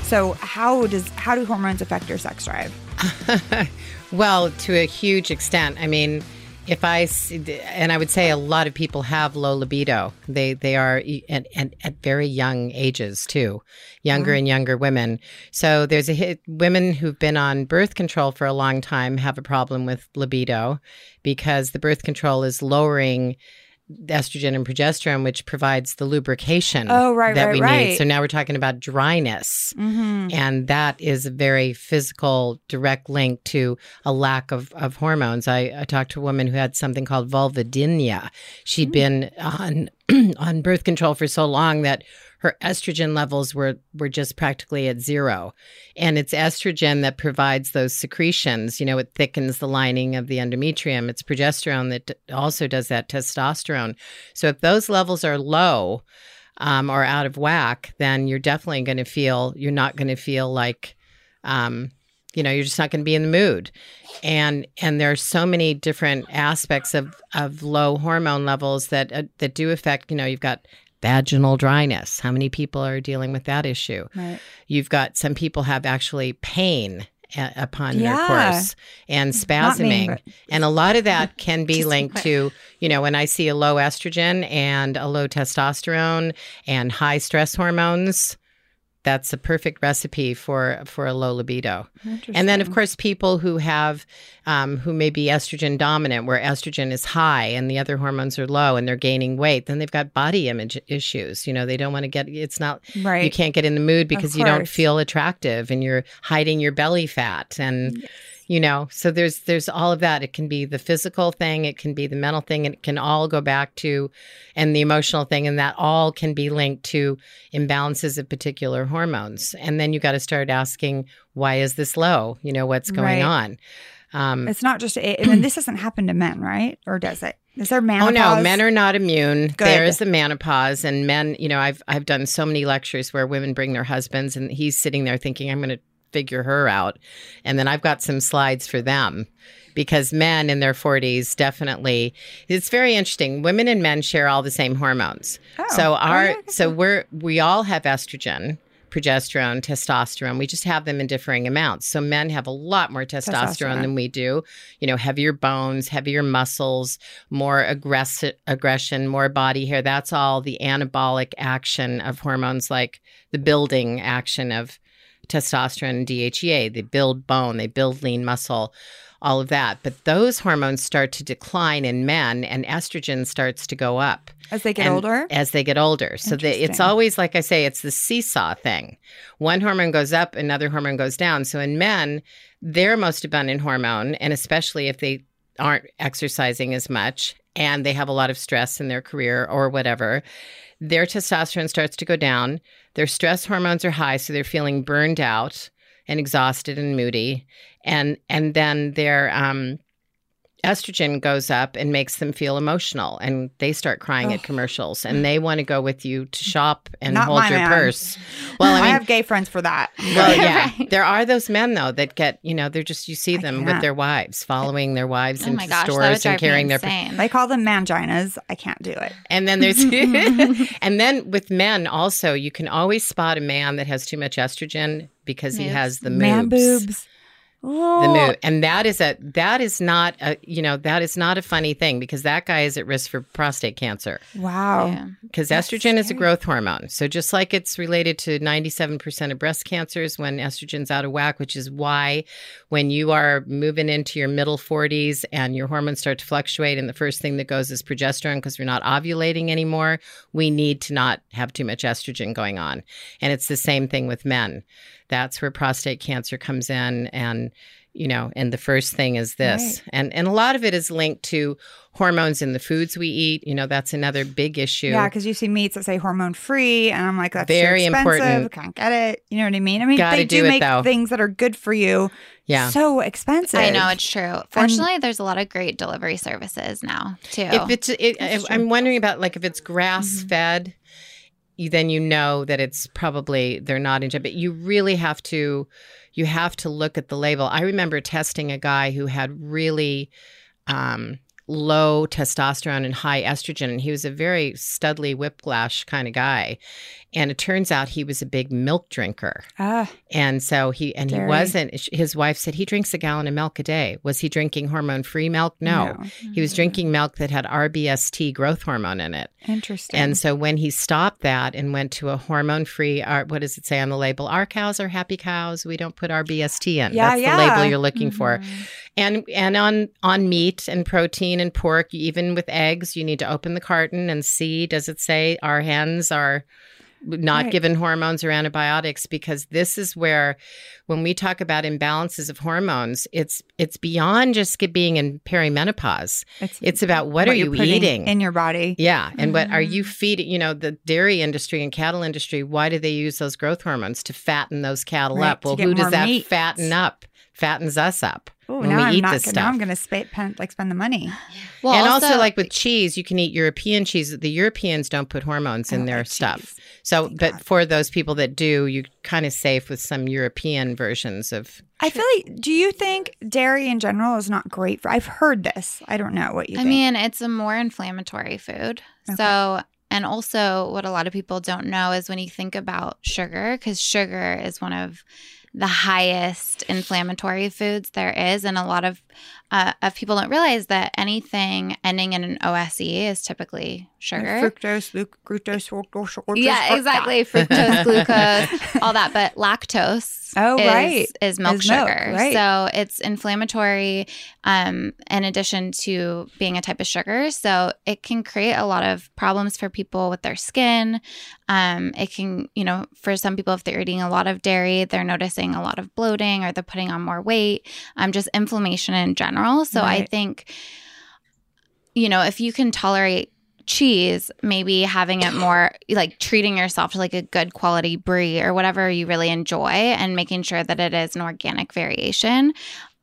B: So how does how do hormones affect your sex drive?
D: Well, to a huge extent. I mean, if I and I would say a lot of people have low libido. They they are at, at, at very young ages too, younger and younger women. So there's a hit, women who've been on birth control for a long time have a problem with libido because the birth control is lowering estrogen and progesterone, which provides the lubrication
B: Oh, right,
D: that
B: right,
D: we
B: right.
D: need. So now we're talking about dryness.
B: Mm-hmm.
D: And that is a very physical, direct link to a lack of, of hormones. I, I talked to a woman who had something called vulvodynia. She'd been on on birth control for so long that her estrogen levels were were just practically at zero. And it's estrogen that provides those secretions. You know, it thickens the lining of the endometrium. It's progesterone that also does that testosterone. So if those levels are low, um, or out of whack, then you're definitely going to feel you're not going to feel like, um, you know, you're just not going to be in the mood. And and there are so many different aspects of of low hormone levels that uh, that do affect. You know, you've got vaginal dryness. How many people are dealing with that issue?
B: Right.
D: You've got some people have actually pain a- upon
B: Yeah.
D: intercourse and
B: Not me,
D: spasming.
B: but-
D: and a lot of that can be linked to, you know, when I see a low estrogen and a low testosterone and high stress hormones, that's a perfect recipe for for a low libido. And then, of course, people who have um, who may be estrogen dominant, where estrogen is high and the other hormones are low, and they're gaining weight, then they've got body image issues. You know, they don't want to get. It's not
B: right.
D: you can't get in the mood because you don't feel attractive, and you're hiding your belly fat, and you know. So there's there's all of that. It can be the physical thing, it can be the mental thing, and it can all go back to, and the emotional thing, and that all can be linked to imbalances of particular hormones. And then you got to start asking, why is this low? You know, what's going
B: Right.
D: on? Um,
B: It's not just, and this doesn't happen to men, right? Or does it? Is there menopause?
D: Oh no, men are not immune.
B: Good.
D: There is the menopause, and men. You know, I've I've done so many lectures where women bring their husbands, and he's sitting there thinking, "I'm going to figure her out," and then I've got some slides for them because men in their 40s definitely. It's very interesting. Women and men share all the same hormones.
B: Oh.
D: So
B: Oh,
D: our so we're we all have estrogen. Progesterone, testosterone, we just have them in differing amounts. So, men have a lot more testosterone,
B: Testosterone.
D: than we do. You know, heavier bones, heavier muscles, more aggressive aggression, more body hair. That's all the anabolic action of hormones like the building action of testosterone and DHEA. They build bone, they build lean muscle, all of that. But those hormones start to decline in men and estrogen starts to go up
B: As they get
D: and-
B: older?
D: As they get older. So the, it's always like I say, it's the seesaw thing. One hormone goes up, another hormone goes down. So in men, their most abundant hormone, and especially if they aren't exercising as much and they have a lot of stress in their career or whatever, their testosterone starts to go down. Their stress hormones are high, so they're feeling burned out and exhausted and moody. And and then their um estrogen goes up and makes them feel emotional and they start crying at commercials and they want to go with you to shop and
B: Not
D: hold your
B: man.
D: purse. Well, I
B: I, have gay friends for that.
D: well, yeah,
C: Right.
D: there are those men though that get, you know, they're just you see them with their wives, following their wives
C: Oh
D: into
C: gosh,
D: stores and carrying their
C: insane.
B: They call them manginas. I can't do it.
D: and then there's and then with men also, you can always spot a man that has too much estrogen because he has the
B: Man
D: moobs.
B: Boobs.
D: the
B: Oh,
D: mood. And that is a that is not a you know that is not a funny thing because that guy is at risk for prostate cancer.
B: Wow.
D: Because
B: That's
D: estrogen is a growth hormone. So just like it's related to 97% of breast cancers when estrogen's out of whack which is why when you are moving into your middle 40s and your hormones start to fluctuate and the first thing that goes is progesterone because we're not ovulating anymore we need to not have too much estrogen going on. And it's the same thing with men that's where prostate cancer comes in and you know and the first thing is this
B: Right.
D: and and a lot of it is linked to hormones in the foods we eat you know that's another big issue
B: Yeah, because you see meats that say hormone free, and I'm like, that's
D: Very
B: too expensive.
D: important.
B: Can't get it. You know what I mean? I mean,
D: Gotta
B: they
D: do
B: do make
D: though.
B: things that are good for you.
D: yeah
B: So expensive.
C: I know it's true. Fortunately, there's a lot of great delivery services now too.
D: if it's it, if, i'm wondering about like if it's grass mm-hmm. fed you, then you know that it's probably they're not in jail. but you really have to you have to look at the label i remember testing a guy who had really um low testosterone and high estrogen and he was a very studly whiplash kind of guy and it turns out he was a big milk drinker
B: Ah,
D: and so he and he wasn't his wife said he drinks a gallon of milk a day was he drinking hormone free milk no. He was drinking milk that had RBST growth hormone in it.
B: Interesting.
D: And so when he stopped that and went to a hormone free, what does it say on the label? Our cows are happy cows. We don't put RBST in.
B: Yeah,
D: That's
B: yeah.
D: the label you're looking for.
C: Mhm.
D: And and on on meat and protein and pork, even with eggs, you need to open the carton and see does it say our hens are not
B: Right.
D: given hormones or antibiotics because this is where when we talk about imbalances of hormones it's it's beyond just being in perimenopause it's about what, are
B: you're
D: you eating
B: in your body?
D: yeah and what are you
C: Mhm.
D: feeding you know the dairy industry and cattle industry why do they use those growth hormones to fatten those cattle
B: Right,
D: up well who does that
B: meat.
D: fatten up fattens us up
B: Oh,
D: when
B: now
D: we
B: I'm
D: eat
B: not.
D: this
B: gonna- Now. I'm going to spend like spend the money.
C: Well,
D: and also, like with cheese, you can eat European cheese. The Europeans don't put hormones in their
B: like
D: stuff.
B: cheese.
D: So,
B: Thank
D: but
B: God.
D: for those people that do, you're kind of safe with some European versions of.
B: I feel like. Do you think dairy in general is not great for? I've heard this. I don't know what you
C: I
B: think.
C: mean, it's a more inflammatory food.
B: Okay.
C: So, and also what a lot of people don't know is when you think about sugar, because sugar is one of the highest inflammatory foods there is, and a lot of uh, of people don't realize that anything ending in an OSE is typically sugar.
B: fructose, glu- glucose, fructose, fructose,
C: yeah, exactly. Fructose, glucose, all that. But lactose
B: Oh,
C: is,
B: right.
C: is milk
B: Is milk,
C: sugar.
B: right.
C: So it's inflammatory um, in addition to being a type of sugar. So it can create a lot of problems for people with their skin. Um, it can, you know, for some people, if they're eating a lot of dairy, they're noticing a lot of bloating or they're putting on more weight, um, just inflammation in general. So I think, you know, if you can tolerate cheese, maybe having it more like treating yourself to like a good quality brie or whatever you really enjoy and making sure that it is an organic variation.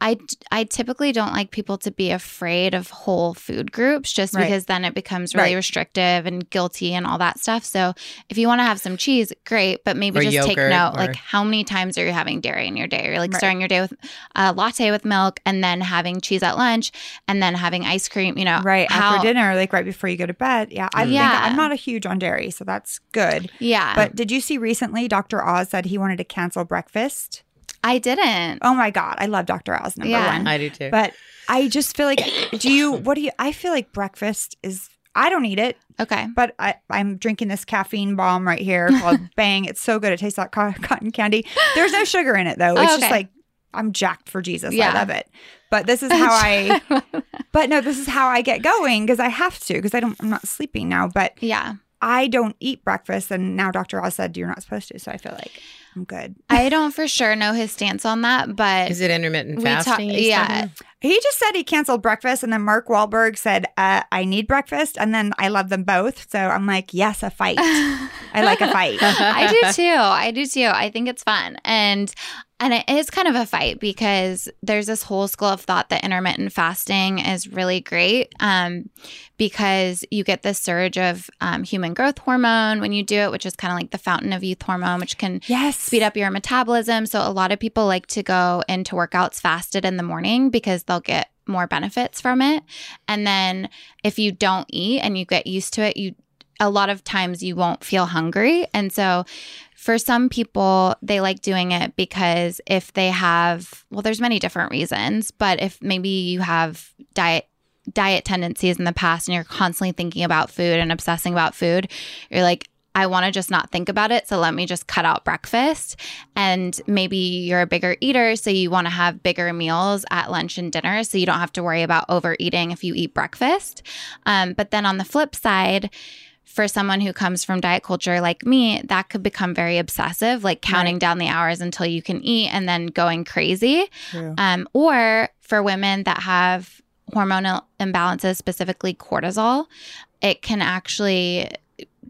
C: I, I typically don't like people to be afraid of whole food groups just
B: Right.
C: because then it becomes really
B: Right.
C: restrictive and guilty and all that stuff. So if you want to have some cheese, great, but maybe
D: Or
C: just take note
D: or-
C: like how many times are you having dairy in your day? You're like
B: Right.
C: starting your day with a latte with milk and then having cheese at lunch and then having ice cream, you know.
B: right
C: how-
B: after dinner, like right before you go to bed. Yeah, I
C: Yeah.
B: think I'm not a huge on dairy, so that's good.
C: Yeah.
B: But did you see recently Dr. Oz said he wanted to cancel breakfast?
C: I didn't.
B: Oh my god, I love Dr. Oz number
C: Yeah.
B: one.
D: I do too.
B: But I just feel like, do you? What do you? I feel like breakfast is. I don't eat it,
C: Okay.
B: but I, I'm drinking this caffeine bomb right here called Bang. It's so good. It tastes like cotton candy. There's no sugar in it though. It's
C: Oh,
B: just like I'm jacked for Jesus.
C: Yeah.
B: I love it. But this is how I. But no, this is how I get going because I have to because I don't. I'm not sleeping now. But
C: yeah.
B: I don't eat breakfast, and now Dr. Oz said you're not supposed to. So I feel like I'm good.
C: I don't for sure know his stance on that, but
D: Is it intermittent
C: we ta-
D: fasting?
C: yeah.
D: talking?
B: He just said he canceled breakfast, and then Mark Wahlberg said, uh, "I need breakfast," and then I love them both. So I'm like, yes, a fight. I like a fight.
C: I do too. I do too. I think it's fun. And and it is kind of a fight because there's this whole school of thought that intermittent fasting is really great um, because you get this surge of um, human growth hormone when you do it, which is kind of like the fountain of youth hormone, which can
B: Yes,
C: speed up your metabolism. So a lot of people like to go into workouts fasted in the morning because they'll get more benefits from it. And then if you don't eat and you get used to it, you a lot of times you won't feel hungry. And so for some people, they like doing it because if they have, well, there's many different reasons, but if maybe you have diet diet tendencies in the past and you're constantly thinking about food and obsessing about food, you're like, I want to just not think about it. So let me just cut out breakfast. And maybe you're a bigger eater. So you want to have bigger meals at lunch and dinner. So you don't have to worry about overeating if you eat breakfast. Um, but then on the flip side, for someone who comes from diet culture like me, that could become very obsessive, like counting down the hours until you can eat and then going crazy. Um, or for women that have hormonal imbalances, specifically cortisol, it can actually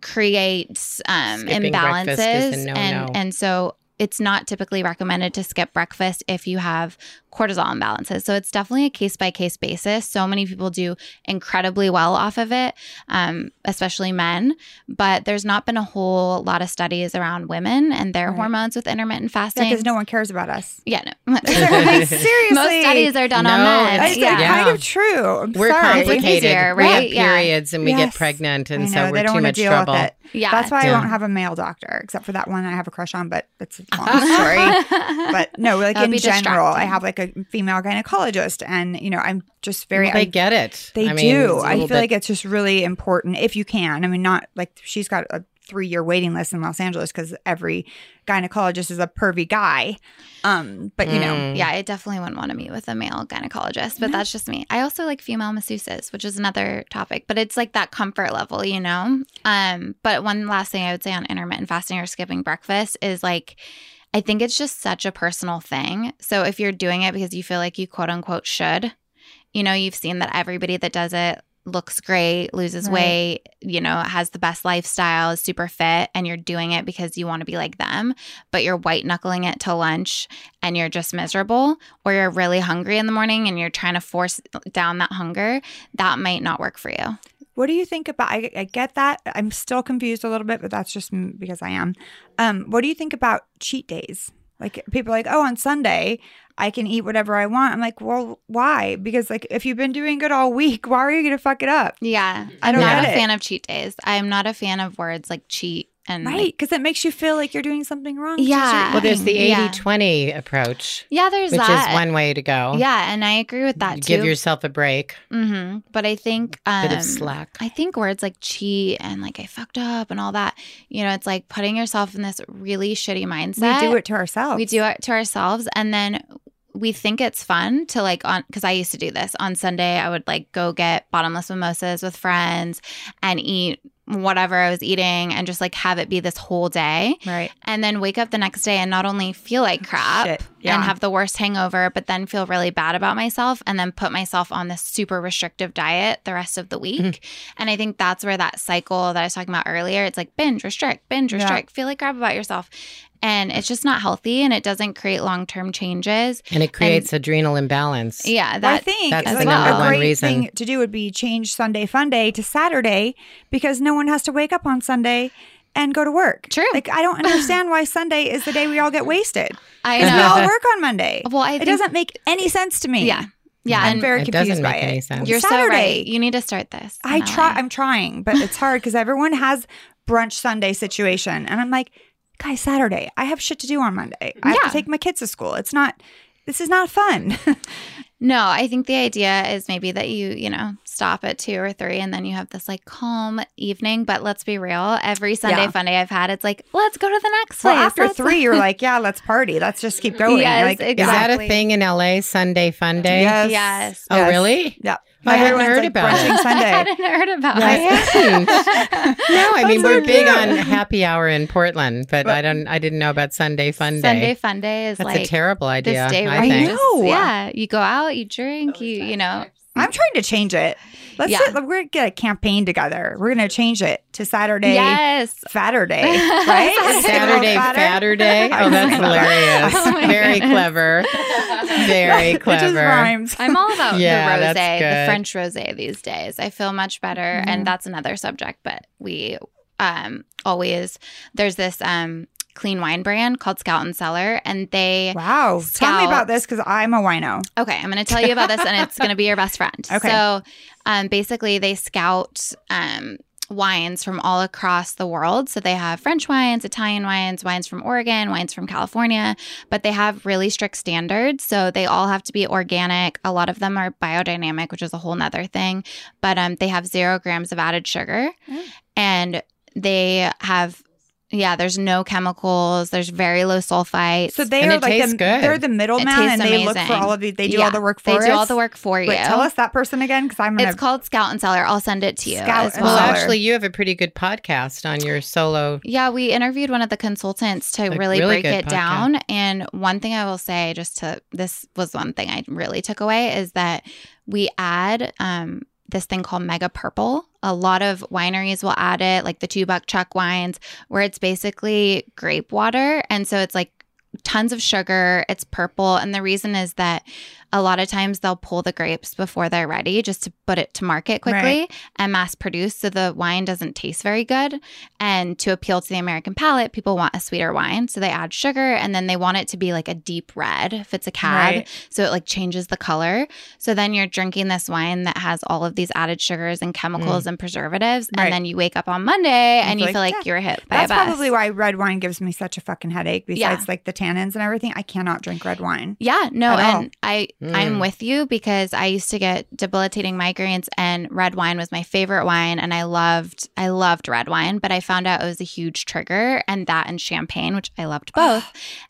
C: create um,
D: Skipping
C: imbalances,
D: is a no-no.
C: and and so it's not typically recommended to skip breakfast if you have cortisol imbalances. So it's definitely a case by case basis. So many people do incredibly well off of it, um, especially men. But there's not been a whole lot of studies around women and their
B: Right.
C: hormones with intermittent fasting.
B: because no one cares about us.
C: Yeah, no.
B: Like, seriously.
C: Most studies are done on
D: No,
C: men.
B: It's
C: yeah.
B: like
D: Yeah.
B: kind of true. I'm
D: We're
B: sorry.
D: complicated.
C: easier,
D: We have
C: right? Yeah.
D: periods and we get pregnant, and
B: know,
D: so
B: they
D: we're
B: don't
D: too
B: wanna
D: much
B: deal
D: trouble.
B: With it.
C: Yeah.
B: That's why I
D: Yeah.
B: won't have a male doctor, except for that one I have a crush on, but it's a long story. but no, like
C: That would
B: in general, I have like a female gynecologist, and you know, I'm just very.
D: Well, they
B: I-
D: get it.
B: they
D: I mean,
B: do. I feel
D: bit-
B: like it's just really important if you can. I mean, not like she's got a three year waiting list in Los Angeles because every gynecologist is a pervy guy. Um, but you know,
D: Mm.
C: Yeah, I definitely wouldn't want to meet with a male gynecologist, but that's just me. I also like female masseuses, which is another topic, but it's like that comfort level, you know? Um, but one last thing I would say on intermittent fasting or skipping breakfast is like, I think it's just such a personal thing. So if you're doing it because you feel like you quote unquote should, you know, you've seen that everybody that does it looks great, loses
B: Right.
C: weight, you know, has the best lifestyle, is super fit, and you're doing it because you want to be like them, but you're white knuckling it to lunch and you're just miserable, or you're really hungry in the morning and you're trying to force down that hunger, that might not work for you.
B: what do you think about? I, I get that. I'm still confused a little bit, but that's just because I am. Um, what do you think about cheat days? Like people are like, oh, on Sunday I can eat whatever I want. I'm like, well, why? Because like if you've been doing good all week, why are you gonna fuck it up?
C: Yeah.
B: I
C: I'm
B: don't
C: not
B: get
C: a
B: it.
C: fan of cheat days. I'm not a fan of words like cheat and like-
B: Right? Because it makes you feel like you're doing something wrong
C: Yeah.
D: Well, there's the
B: eating.
C: Yeah.
D: 80 20 approach,
C: yeah, there's
D: which
C: that.
D: is one way to go.
C: Yeah, and I agree with that
D: You
C: too.
D: Give yourself a break,
C: hmm But I think um,
D: bit of slack.
C: I think words like cheat and like I fucked up and all that, you know, it's like putting yourself in this really shitty mindset.
B: We do it to ourselves.
C: We do it to ourselves and then we think it's fun to like on because I used to do this on Sunday. I would like go get bottomless mimosas with friends and eat whatever I was eating and just like have it be this whole day
B: Right.
C: and then wake up the next day and not only feel like crap
B: Yeah.
C: and have the worst hangover, but then feel really bad about myself and then put myself on this super restrictive diet the rest of the week.
B: Mm-hmm.
C: And I think that's where that cycle that I was talking about earlier, it's like binge, restrict, binge,
B: Yeah.
C: restrict, feel like crap about yourself. And it's just not healthy and it doesn't create long term changes.
D: and it creates adrenal imbalance.
C: Yeah,
B: Well, I think
D: that's
B: like,
C: the number
B: a
C: one
B: great
D: reason.
B: thing to do would be change Sunday fun day to Saturday because no one has to wake up on Sunday and go to work.
C: True.
B: Like I don't understand why Sunday is the day we all get wasted.
C: I
B: Because we
C: know.
B: all work on Monday.
C: Well, I
B: it doesn't make any sense to me.
C: Yeah. Yeah.
B: I'm
C: and
B: very
D: It
B: confused
D: doesn't
B: by
D: make
B: it.
D: any sense.
C: you're so
B: Saturday.
C: right. You need to start this.
B: I try. I'm trying, but it's hard because everyone has brunch Sunday situation, and I'm like, guys, Saturday. I have shit to do on Monday. I have to take my kids to school. It's not. This is not fun.
C: No, I think the idea is maybe that you, you know, stop at two or three and then you have this like calm evening. But let's be real, every Sunday
B: Yeah.
C: fun day I've had, it's like, let's go to the next
B: well,
C: place.
B: after
C: Let's-
B: three, you're like, yeah, let's party. Let's just keep going.
C: Yes,
B: like,
C: exactly.
D: Is that a thing in LA? Sunday Fun Day?
B: Yes.
C: Yes.
D: Oh,
B: Yes.
D: really?
B: Yeah.
D: I hadn't heard
B: like,
D: about
B: brunching
D: it.
C: I
B: Sunday.
C: hadn't heard about
D: I
C: it.
D: no, I mean
B: That's
D: we're
B: so
D: big on happy hour in Portland, but I don't. I didn't know about Sunday Fun Day.
C: Sunday fun day is
D: That's
C: like
D: a terrible idea.
C: this day where
D: I
C: you
D: think.
B: know.
C: just- yeah, you go out, you drink, you you know,
B: I'm trying to change it. Let's
C: Yeah.
B: sit- we're gonna get a campaign together. We're gonna change it to Saturday.
C: yes,
B: Fatter Day, right?
D: Saturday
B: Fatter.
D: Fatter Day. Oh, that's hilarious.
C: Oh
D: Very
C: goodness.
D: clever. Very
B: It just
D: clever.
B: rhymes.
C: I'm all about
D: Yeah,
C: the rosé, the. French rosé these days. I feel much better,
B: Mhm.
C: and that's another subject. But we um always there's this um clean wine brand called Scout and Cellar, and they
B: Wow. Tell me about this because I'm a wino.
C: Okay, I'm going to tell you about this, and it's going to be your best friend.
B: Okay.
C: So, um, basically, they scout um, wines from all across the world. So they have French wines, Italian wines, wines from Oregon, wines from California, but they have really strict standards. So they all have to be organic. A lot of them are biodynamic, which is a whole nother thing. But um, they have zero grams of added sugar.
B: Mm.
C: And they have yeah, there's no chemicals. There's very low sulfites.
B: So they
D: And
B: are
D: it
B: like the,
D: good.
B: they're the middleman,
C: tastes
B: and they look for all of these. They do
C: Yeah,
B: all the work for
C: they
B: us.
C: do all the work for you.
B: Wait, tell us that person again, because I'm gonna.
C: It's called Scout and Cellar. I'll send it to you
B: Scout
C: as well.
D: Well, actually, you have a pretty good podcast on your solo.
C: Yeah, we interviewed one of the consultants to
D: A
C: really,
D: really
C: break it
D: podcast.
C: down. And one thing I will say, just to this was one thing I really took away is that we add um, this thing called Mega Purple. A lot of wineries will add it, like the two buck chuck wines, where it's basically grape water. And so it's like tons of sugar, it's purple. And the reason is that a lot of times they'll pull the grapes before they're ready just to put it to market quickly
B: Right.
C: and mass produce. So the wine doesn't taste very good. And to appeal to the American palate, people want a sweeter wine. So they add sugar and then they want it to be like a deep red if it's a cab.
B: Right.
C: So it like changes the color. So then you're drinking this wine that has all of these added sugars and chemicals mm. and preservatives.
B: Right.
C: And then you wake up on Monday and you
B: feel
C: feel
B: like, yeah,
C: you're hit by
B: That's
C: a bus.
B: That's probably why red wine gives me such a fucking headache. Besides,
C: Yeah.
B: like the tannins and everything, I cannot drink red wine.
C: Yeah, no,
B: at all.
C: and I
D: Mm.
C: I'm with you because I used to get debilitating migraines and red wine was my favorite wine and I loved I loved red wine, but I found out it was a huge trigger and that and champagne, which I loved both.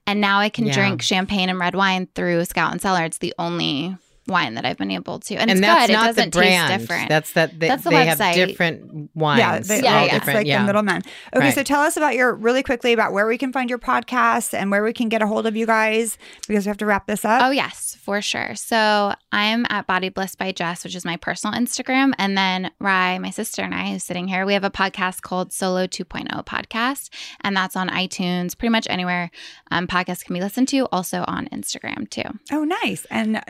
C: and now I can
D: Yeah.
C: drink champagne and red wine through Scout and Cellar. It's the only wine that I've been able to. And,
D: And,
C: it's
D: that's
C: good.
D: not
C: it doesn't
D: the brand.
C: taste different.
D: That's that they,
C: That's the
D: they have
C: website.
D: different wines.
B: Yeah, they,
C: Yeah,
B: all-
C: yeah.
B: it's like
D: yeah.
B: the middleman. Okay,
D: Right.
B: so tell us about your really quickly about where we can find your podcast and where we can get a hold of you guys because we have to wrap this up.
C: Oh, yes, for sure. So I'm at Body Bliss by Jess, which is my personal Instagram. And then Rye, my sister, and I, who's sitting here, we have a podcast called Solo 2.0 Podcast. And that's on iTunes, pretty much anywhere um, podcasts can be listened to, also on Instagram too.
B: Oh, nice. And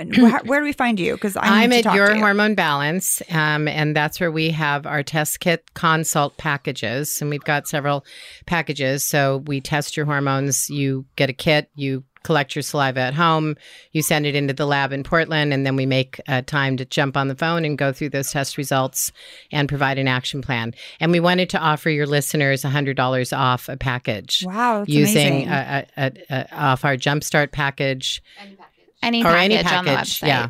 B: where do we find you? Because
D: I'm
B: to
D: at
B: talk
D: Your
B: to you.
D: Hormone Balance, um, and that's where we have our test kit consult packages, and we've got several packages. So we test your hormones. You get a kit. You collect your saliva at home. You send it into the lab in Portland, and then we make uh, time to jump on the phone and go through those test results and provide an action plan. And we wanted to offer your listeners $100 off a package.
B: Wow, that's
D: Using
B: amazing.
D: a, a, a, a, off our Jumpstart package
C: Any
D: or
C: package,
D: any
C: on the
D: package,
C: website.
D: yeah.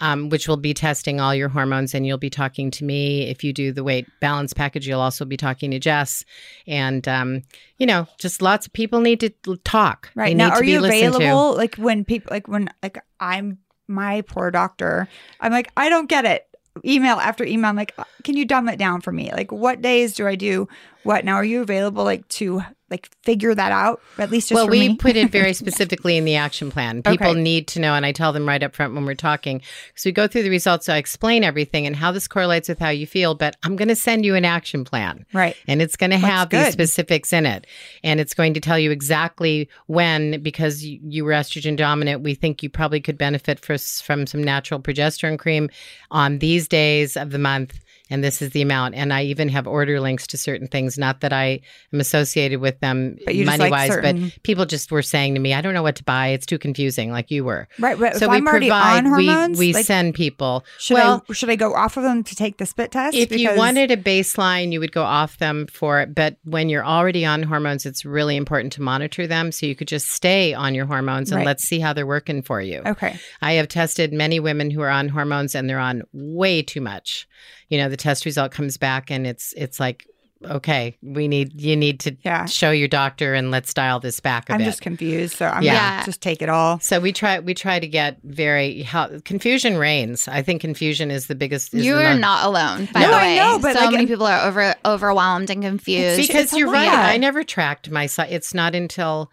D: Um, which will be testing all your hormones, and you'll be talking to me. If you do the weight balance package, you'll also be talking to Jess, and um, you know, just lots of people need to talk.
B: Right
D: They
B: now, are you
D: listened to.
B: available? Like when people, like when, like I'm my poor doctor. I'm like, I don't get it. Email after email. I'm like, can you dumb it down for me? Like, what days do I do what? Now, are you available? Like to like figure that out at least just
D: well, we put it very specifically in the action plan. People
B: Okay.
D: need to know, and I tell them right up front when we're talking. So we go through the results, I explain everything and how this correlates with how you feel. But I'm going to send you an action plan.
B: right.
D: And it's going to have these specifics in it. And it's going to tell you exactly when, because you, you were estrogen dominant, we think you probably could benefit for, from some natural progesterone cream on these days of the month. And this is the amount. And I even have order links to certain things. Not that I am associated with them money
B: like
D: wise,
B: certain-
D: but people just were saying to me, I don't know what to buy. It's too confusing, like you were.
B: Right. But
D: so
B: if
D: we
B: I'm
D: provide,
B: on hormones,
D: we, we
B: like,
D: send people.
B: should
D: well,
B: I should I go off of them to take the spit test?
D: if you wanted a baseline, you would go off them for it. But when you're already on hormones, it's really important to monitor them. So you could just stay on your hormones and
B: Right.
D: let's see how they're working for you.
B: okay,
D: I have tested many women who are on hormones and they're on way too much. You know, the test result comes back and it's it's like, okay, we need you need to
B: Yeah.
D: show your doctor and let's dial this back a
B: I'm
D: bit.
B: just confused, so I'm
D: Yeah.
B: gonna just take it all.
D: so we try we try to get very how confusion reigns. I think confusion is the biggest. Is
C: You
D: the
C: are
D: mo-
C: not alone, by
B: No,
C: the
B: I
C: way.
B: know, but,
C: so
B: like,
C: many people are over overwhelmed and confused.
D: because
B: it's
D: you're right.
B: lot.
D: I never tracked my site. It's not until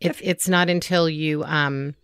D: it, it's not until you um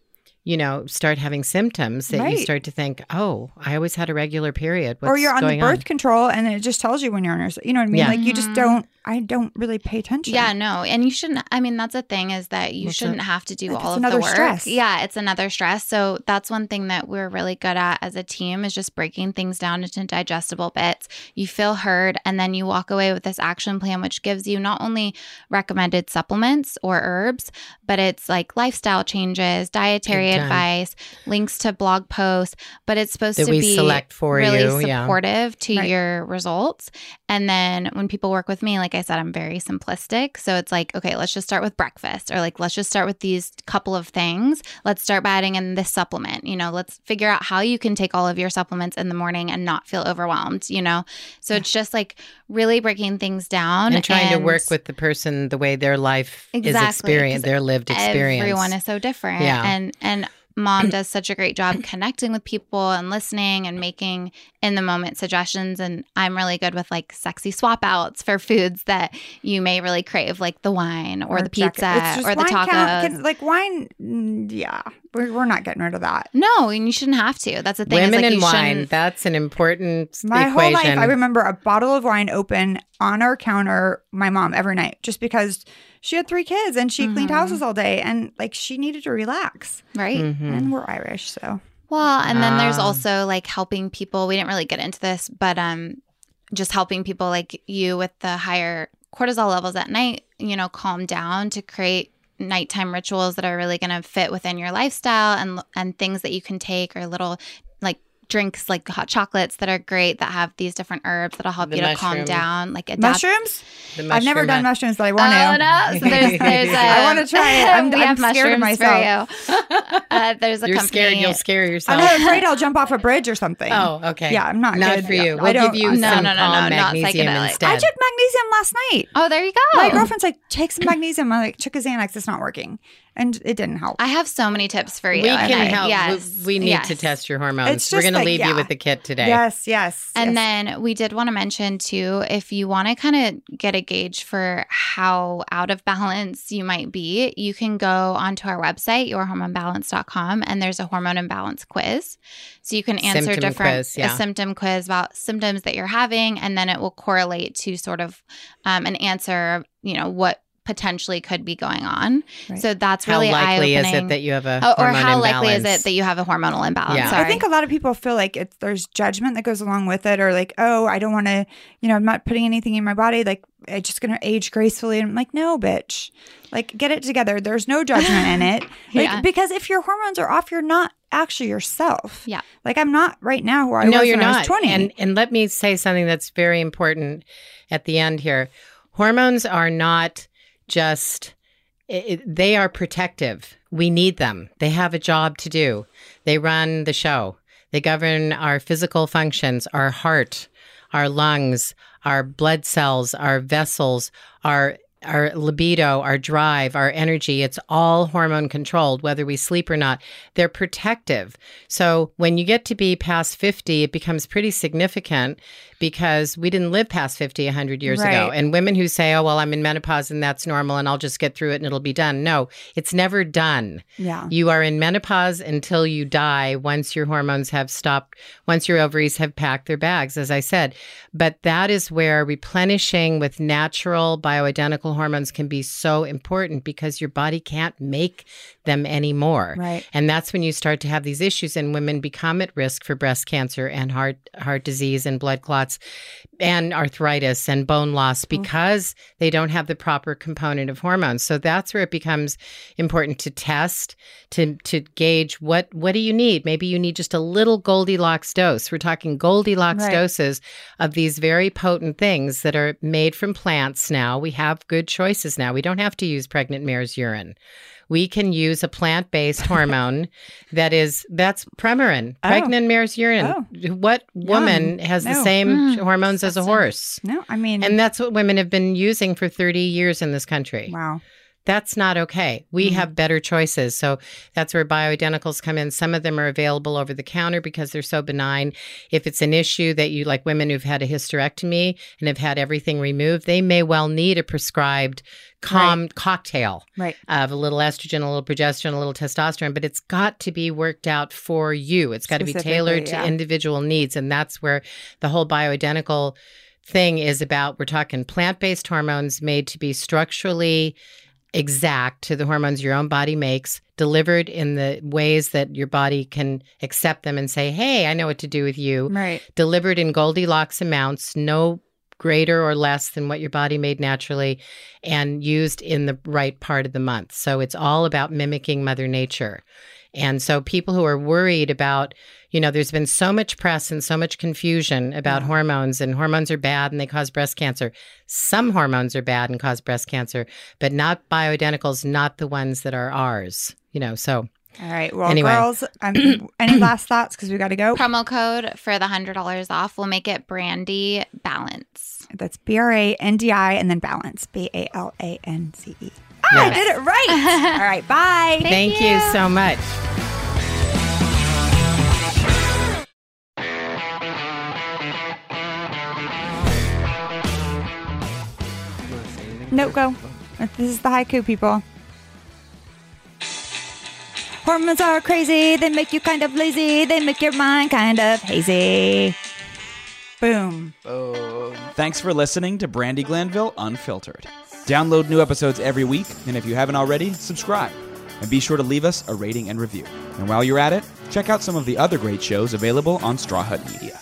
D: you know start having symptoms that you start to think, oh, I always had a regular period.
B: or you're on the
D: going
B: birth control, and it just tells you when you're on your. You know what I mean?
D: Yeah.
B: Like you just
C: Mhm.
B: don't. I don't really pay attention.
C: Yeah, no. And you shouldn't I mean that's a thing is that you
D: What's
C: shouldn't have to do
B: That's
C: all of the work.
B: stress.
C: Yeah, it's another stress. So that's one thing that we're really good at as a team is just breaking things down into digestible bits. You feel heard and then you walk away with this action plan which gives you not only recommended supplements or herbs, but it's like lifestyle changes, dietary advice, links to blog posts, but it's supposed
D: That
C: to
D: we
C: be
D: select for
C: really
D: you, yeah.
C: supportive to
B: Right.
C: your results. And then when people work with me, like I said, I'm very simplistic. So it's like, okay, let's just start with breakfast or like, let's just start with these couple of things. Let's start by adding in this supplement. You know, let's figure out how you can take all of your supplements in the morning and not feel overwhelmed, you know? So it's just like really breaking things down
D: and trying to work with the person the way their life is experienced, their lived experience.
C: Everyone is so different.
D: Yeah.
C: And and mom does such a great job connecting with people and listening and making in the moment suggestions and I'm really good with like sexy swap outs for foods that you may really crave like the wine or, the
B: jacket.
C: pizza
B: It's just
C: or the
B: wine
C: tacos.
B: count- like wine, mm, yeah, we're, we're not getting rid of that.
C: no, and you shouldn't have to. That's the thing. is,
D: Women
C: like,
D: and
C: you
D: wine, that's an important
B: My
D: equation.
B: whole life, I remember a bottle of wine open on our counter, my mom every night, just because she had three kids and she cleaned
C: Mhm.
B: houses all day and like she needed to relax.
C: Right.
D: Mhm.
B: And we're Irish, so
C: Well, and then there's
D: Ah.
C: also like helping people. We didn't really get into this, but um just helping people like you with the higher cortisol levels at night, you know, calm down to create nighttime rituals that are really going to fit within your lifestyle and and things that you can take or little like drinks like hot chocolates that are great that have these different herbs that'll help
D: The
C: you to calm down like adapt
B: mushrooms.
D: The
B: I've never done
D: hat.
B: mushrooms, but I want
C: Oh
B: to.
C: no! So there's, there's a,
B: I wanna try it. I'm-
C: we
B: I'm
C: have
B: scared of
C: mushrooms
B: myself.
C: for you. Uh, there's a
D: You're
C: company.
D: scared you'll scare yourself.
B: I'm afraid I'll jump off a bridge or something.
D: Oh, okay.
B: Yeah, I'm not
D: Not
B: good.
D: for you.
B: I
D: We'll
B: don't-
D: give you
B: I'm
C: No,
D: some
C: no, no,
D: calm
C: no, not
D: magnesium instead.
B: I took magnesium last night.
C: Oh, there you go.
B: My girlfriend's like, take some magnesium. I like took a Xanax. It's not working, and it didn't help.
C: I have so many tips for you.
D: we
C: and
D: can
C: I-
D: help.
C: Yes,
D: We, we need to test your hormones. We're going to
B: like,
D: leave you with the kit today.
B: Yes, yes.
C: And
B: yes.
C: then we did want to mention too, if you want to kind of get a gauge for how out of balance you might be, you can go onto our website, yourhormonebalance.com, and there's a hormone imbalance quiz. So you can answer
D: Symptom
C: different
D: quiz, yeah.
C: a symptom quiz about symptoms that you're having, and then it will correlate to sort of um, an answer, you know, what potentially could be going on.
B: Right.
C: So that's really
D: How
C: really
D: likely is
C: eye-opening.
D: it that you have a
C: Oh, or how
D: imbalance?
C: likely is it that you have a hormonal imbalance?
D: Yeah.
C: Sorry.
B: I think a lot of people feel like it's there's judgment that goes along with it, or like, oh, I don't want to, you know, I'm not putting anything in my body. Like, it's just gonna age gracefully. And I'm like, no, bitch, like, get it together. There's no judgment in it, like,
C: Yeah.
B: because if your hormones are off, you're not actually yourself.
C: Yeah.
B: like I'm not right now who I
D: no,
B: was
D: you're
B: when I
D: not.
B: was 20.
D: And and let me say something that's very important at the end here. Hormones are not just it, they are protective. We need them. They have a job to do. They run the show. They govern our physical functions, our heart, our lungs, our blood cells, our vessels, our our libido, our drive, our energy, it's all hormone controlled, whether we sleep or not. They're protective. So when you get to be past 50, it becomes pretty significant because we didn't live past 50 100 years ago. And women who say, oh, well, I'm in menopause and that's normal and I'll just get through it and it'll be done. No, it's never done.
B: yeah,
D: You are in menopause until you die once your hormones have stopped, once your ovaries have packed their bags, as I said. But that is where replenishing with natural bioidentical hormones can be so important because your body can't make them anymore.
B: right.
D: And that's when you start to have these issues and women become at risk for breast cancer and heart heart disease and blood clots and arthritis and bone loss mm. because they don't have the proper component of hormones. So that's where it becomes important to test to to gauge what what do you need? Maybe you need just a little Goldilocks dose. We're talking Goldilocks
B: Right.
D: doses of these very potent things that are made from plants now. We have good choices now. We don't have to use pregnant mare's urine we can use a plant-based hormone that is that's Premarin,
B: Oh.
D: pregnant mare's urine.
B: Oh.
D: What woman has the same
C: Mm,
D: hormones as a horse?
B: No, I mean,
D: And that's what women have been using for 30 years in this country.
B: wow.
D: That's not okay. We
B: Mhm.
D: have better choices. So that's where bioidenticals come in. Some of them are available over the counter because they're so benign. If it's an issue that you like women who've had a hysterectomy and have had everything removed, they may well need a prescribed calm cocktail
B: Right.
D: of a little estrogen, a little progesterone, a little testosterone, but it's got to be worked out for you. It's got to be tailored to
B: yeah.
D: individual needs. And that's where the whole bioidentical thing is about we're talking plant based hormones made to be structurally exact to the hormones your own body makes, delivered in the ways that your body can accept them and say, hey, I know what to do with you.
B: Right.
D: Delivered in Goldilocks amounts, no greater or less than what your body made naturally, and used in the right part of the month. So it's all about mimicking Mother Nature. And so people who are worried about, you know, there's been so much press and so much confusion about
B: Yeah.
D: hormones and hormones are bad and they cause breast cancer. Some hormones are bad and cause breast cancer, but not bioidenticals, not the ones that are ours. You know, so
B: All right. Well,
D: Anyway.
B: girls, um, any last thoughts? Because we got to go.
C: Promo code for the hundred dollars off will make it Brandi Balance.
B: That's B R A N D I and then balance. B A L A N C E. Ah, I did it right. All right. Bye.
D: thank, you so much.
B: No, go. This is the haiku, people. Hormones are crazy. They make you kind of lazy. They make your mind kind of hazy. Boom.
E: Thanks for listening to Brandi Glanville Unfiltered. Download new episodes every week, and if you haven't already, subscribe. And be sure to leave us a rating and review. And while you're at it, check out some of the other great shows available on Straw Hut Media.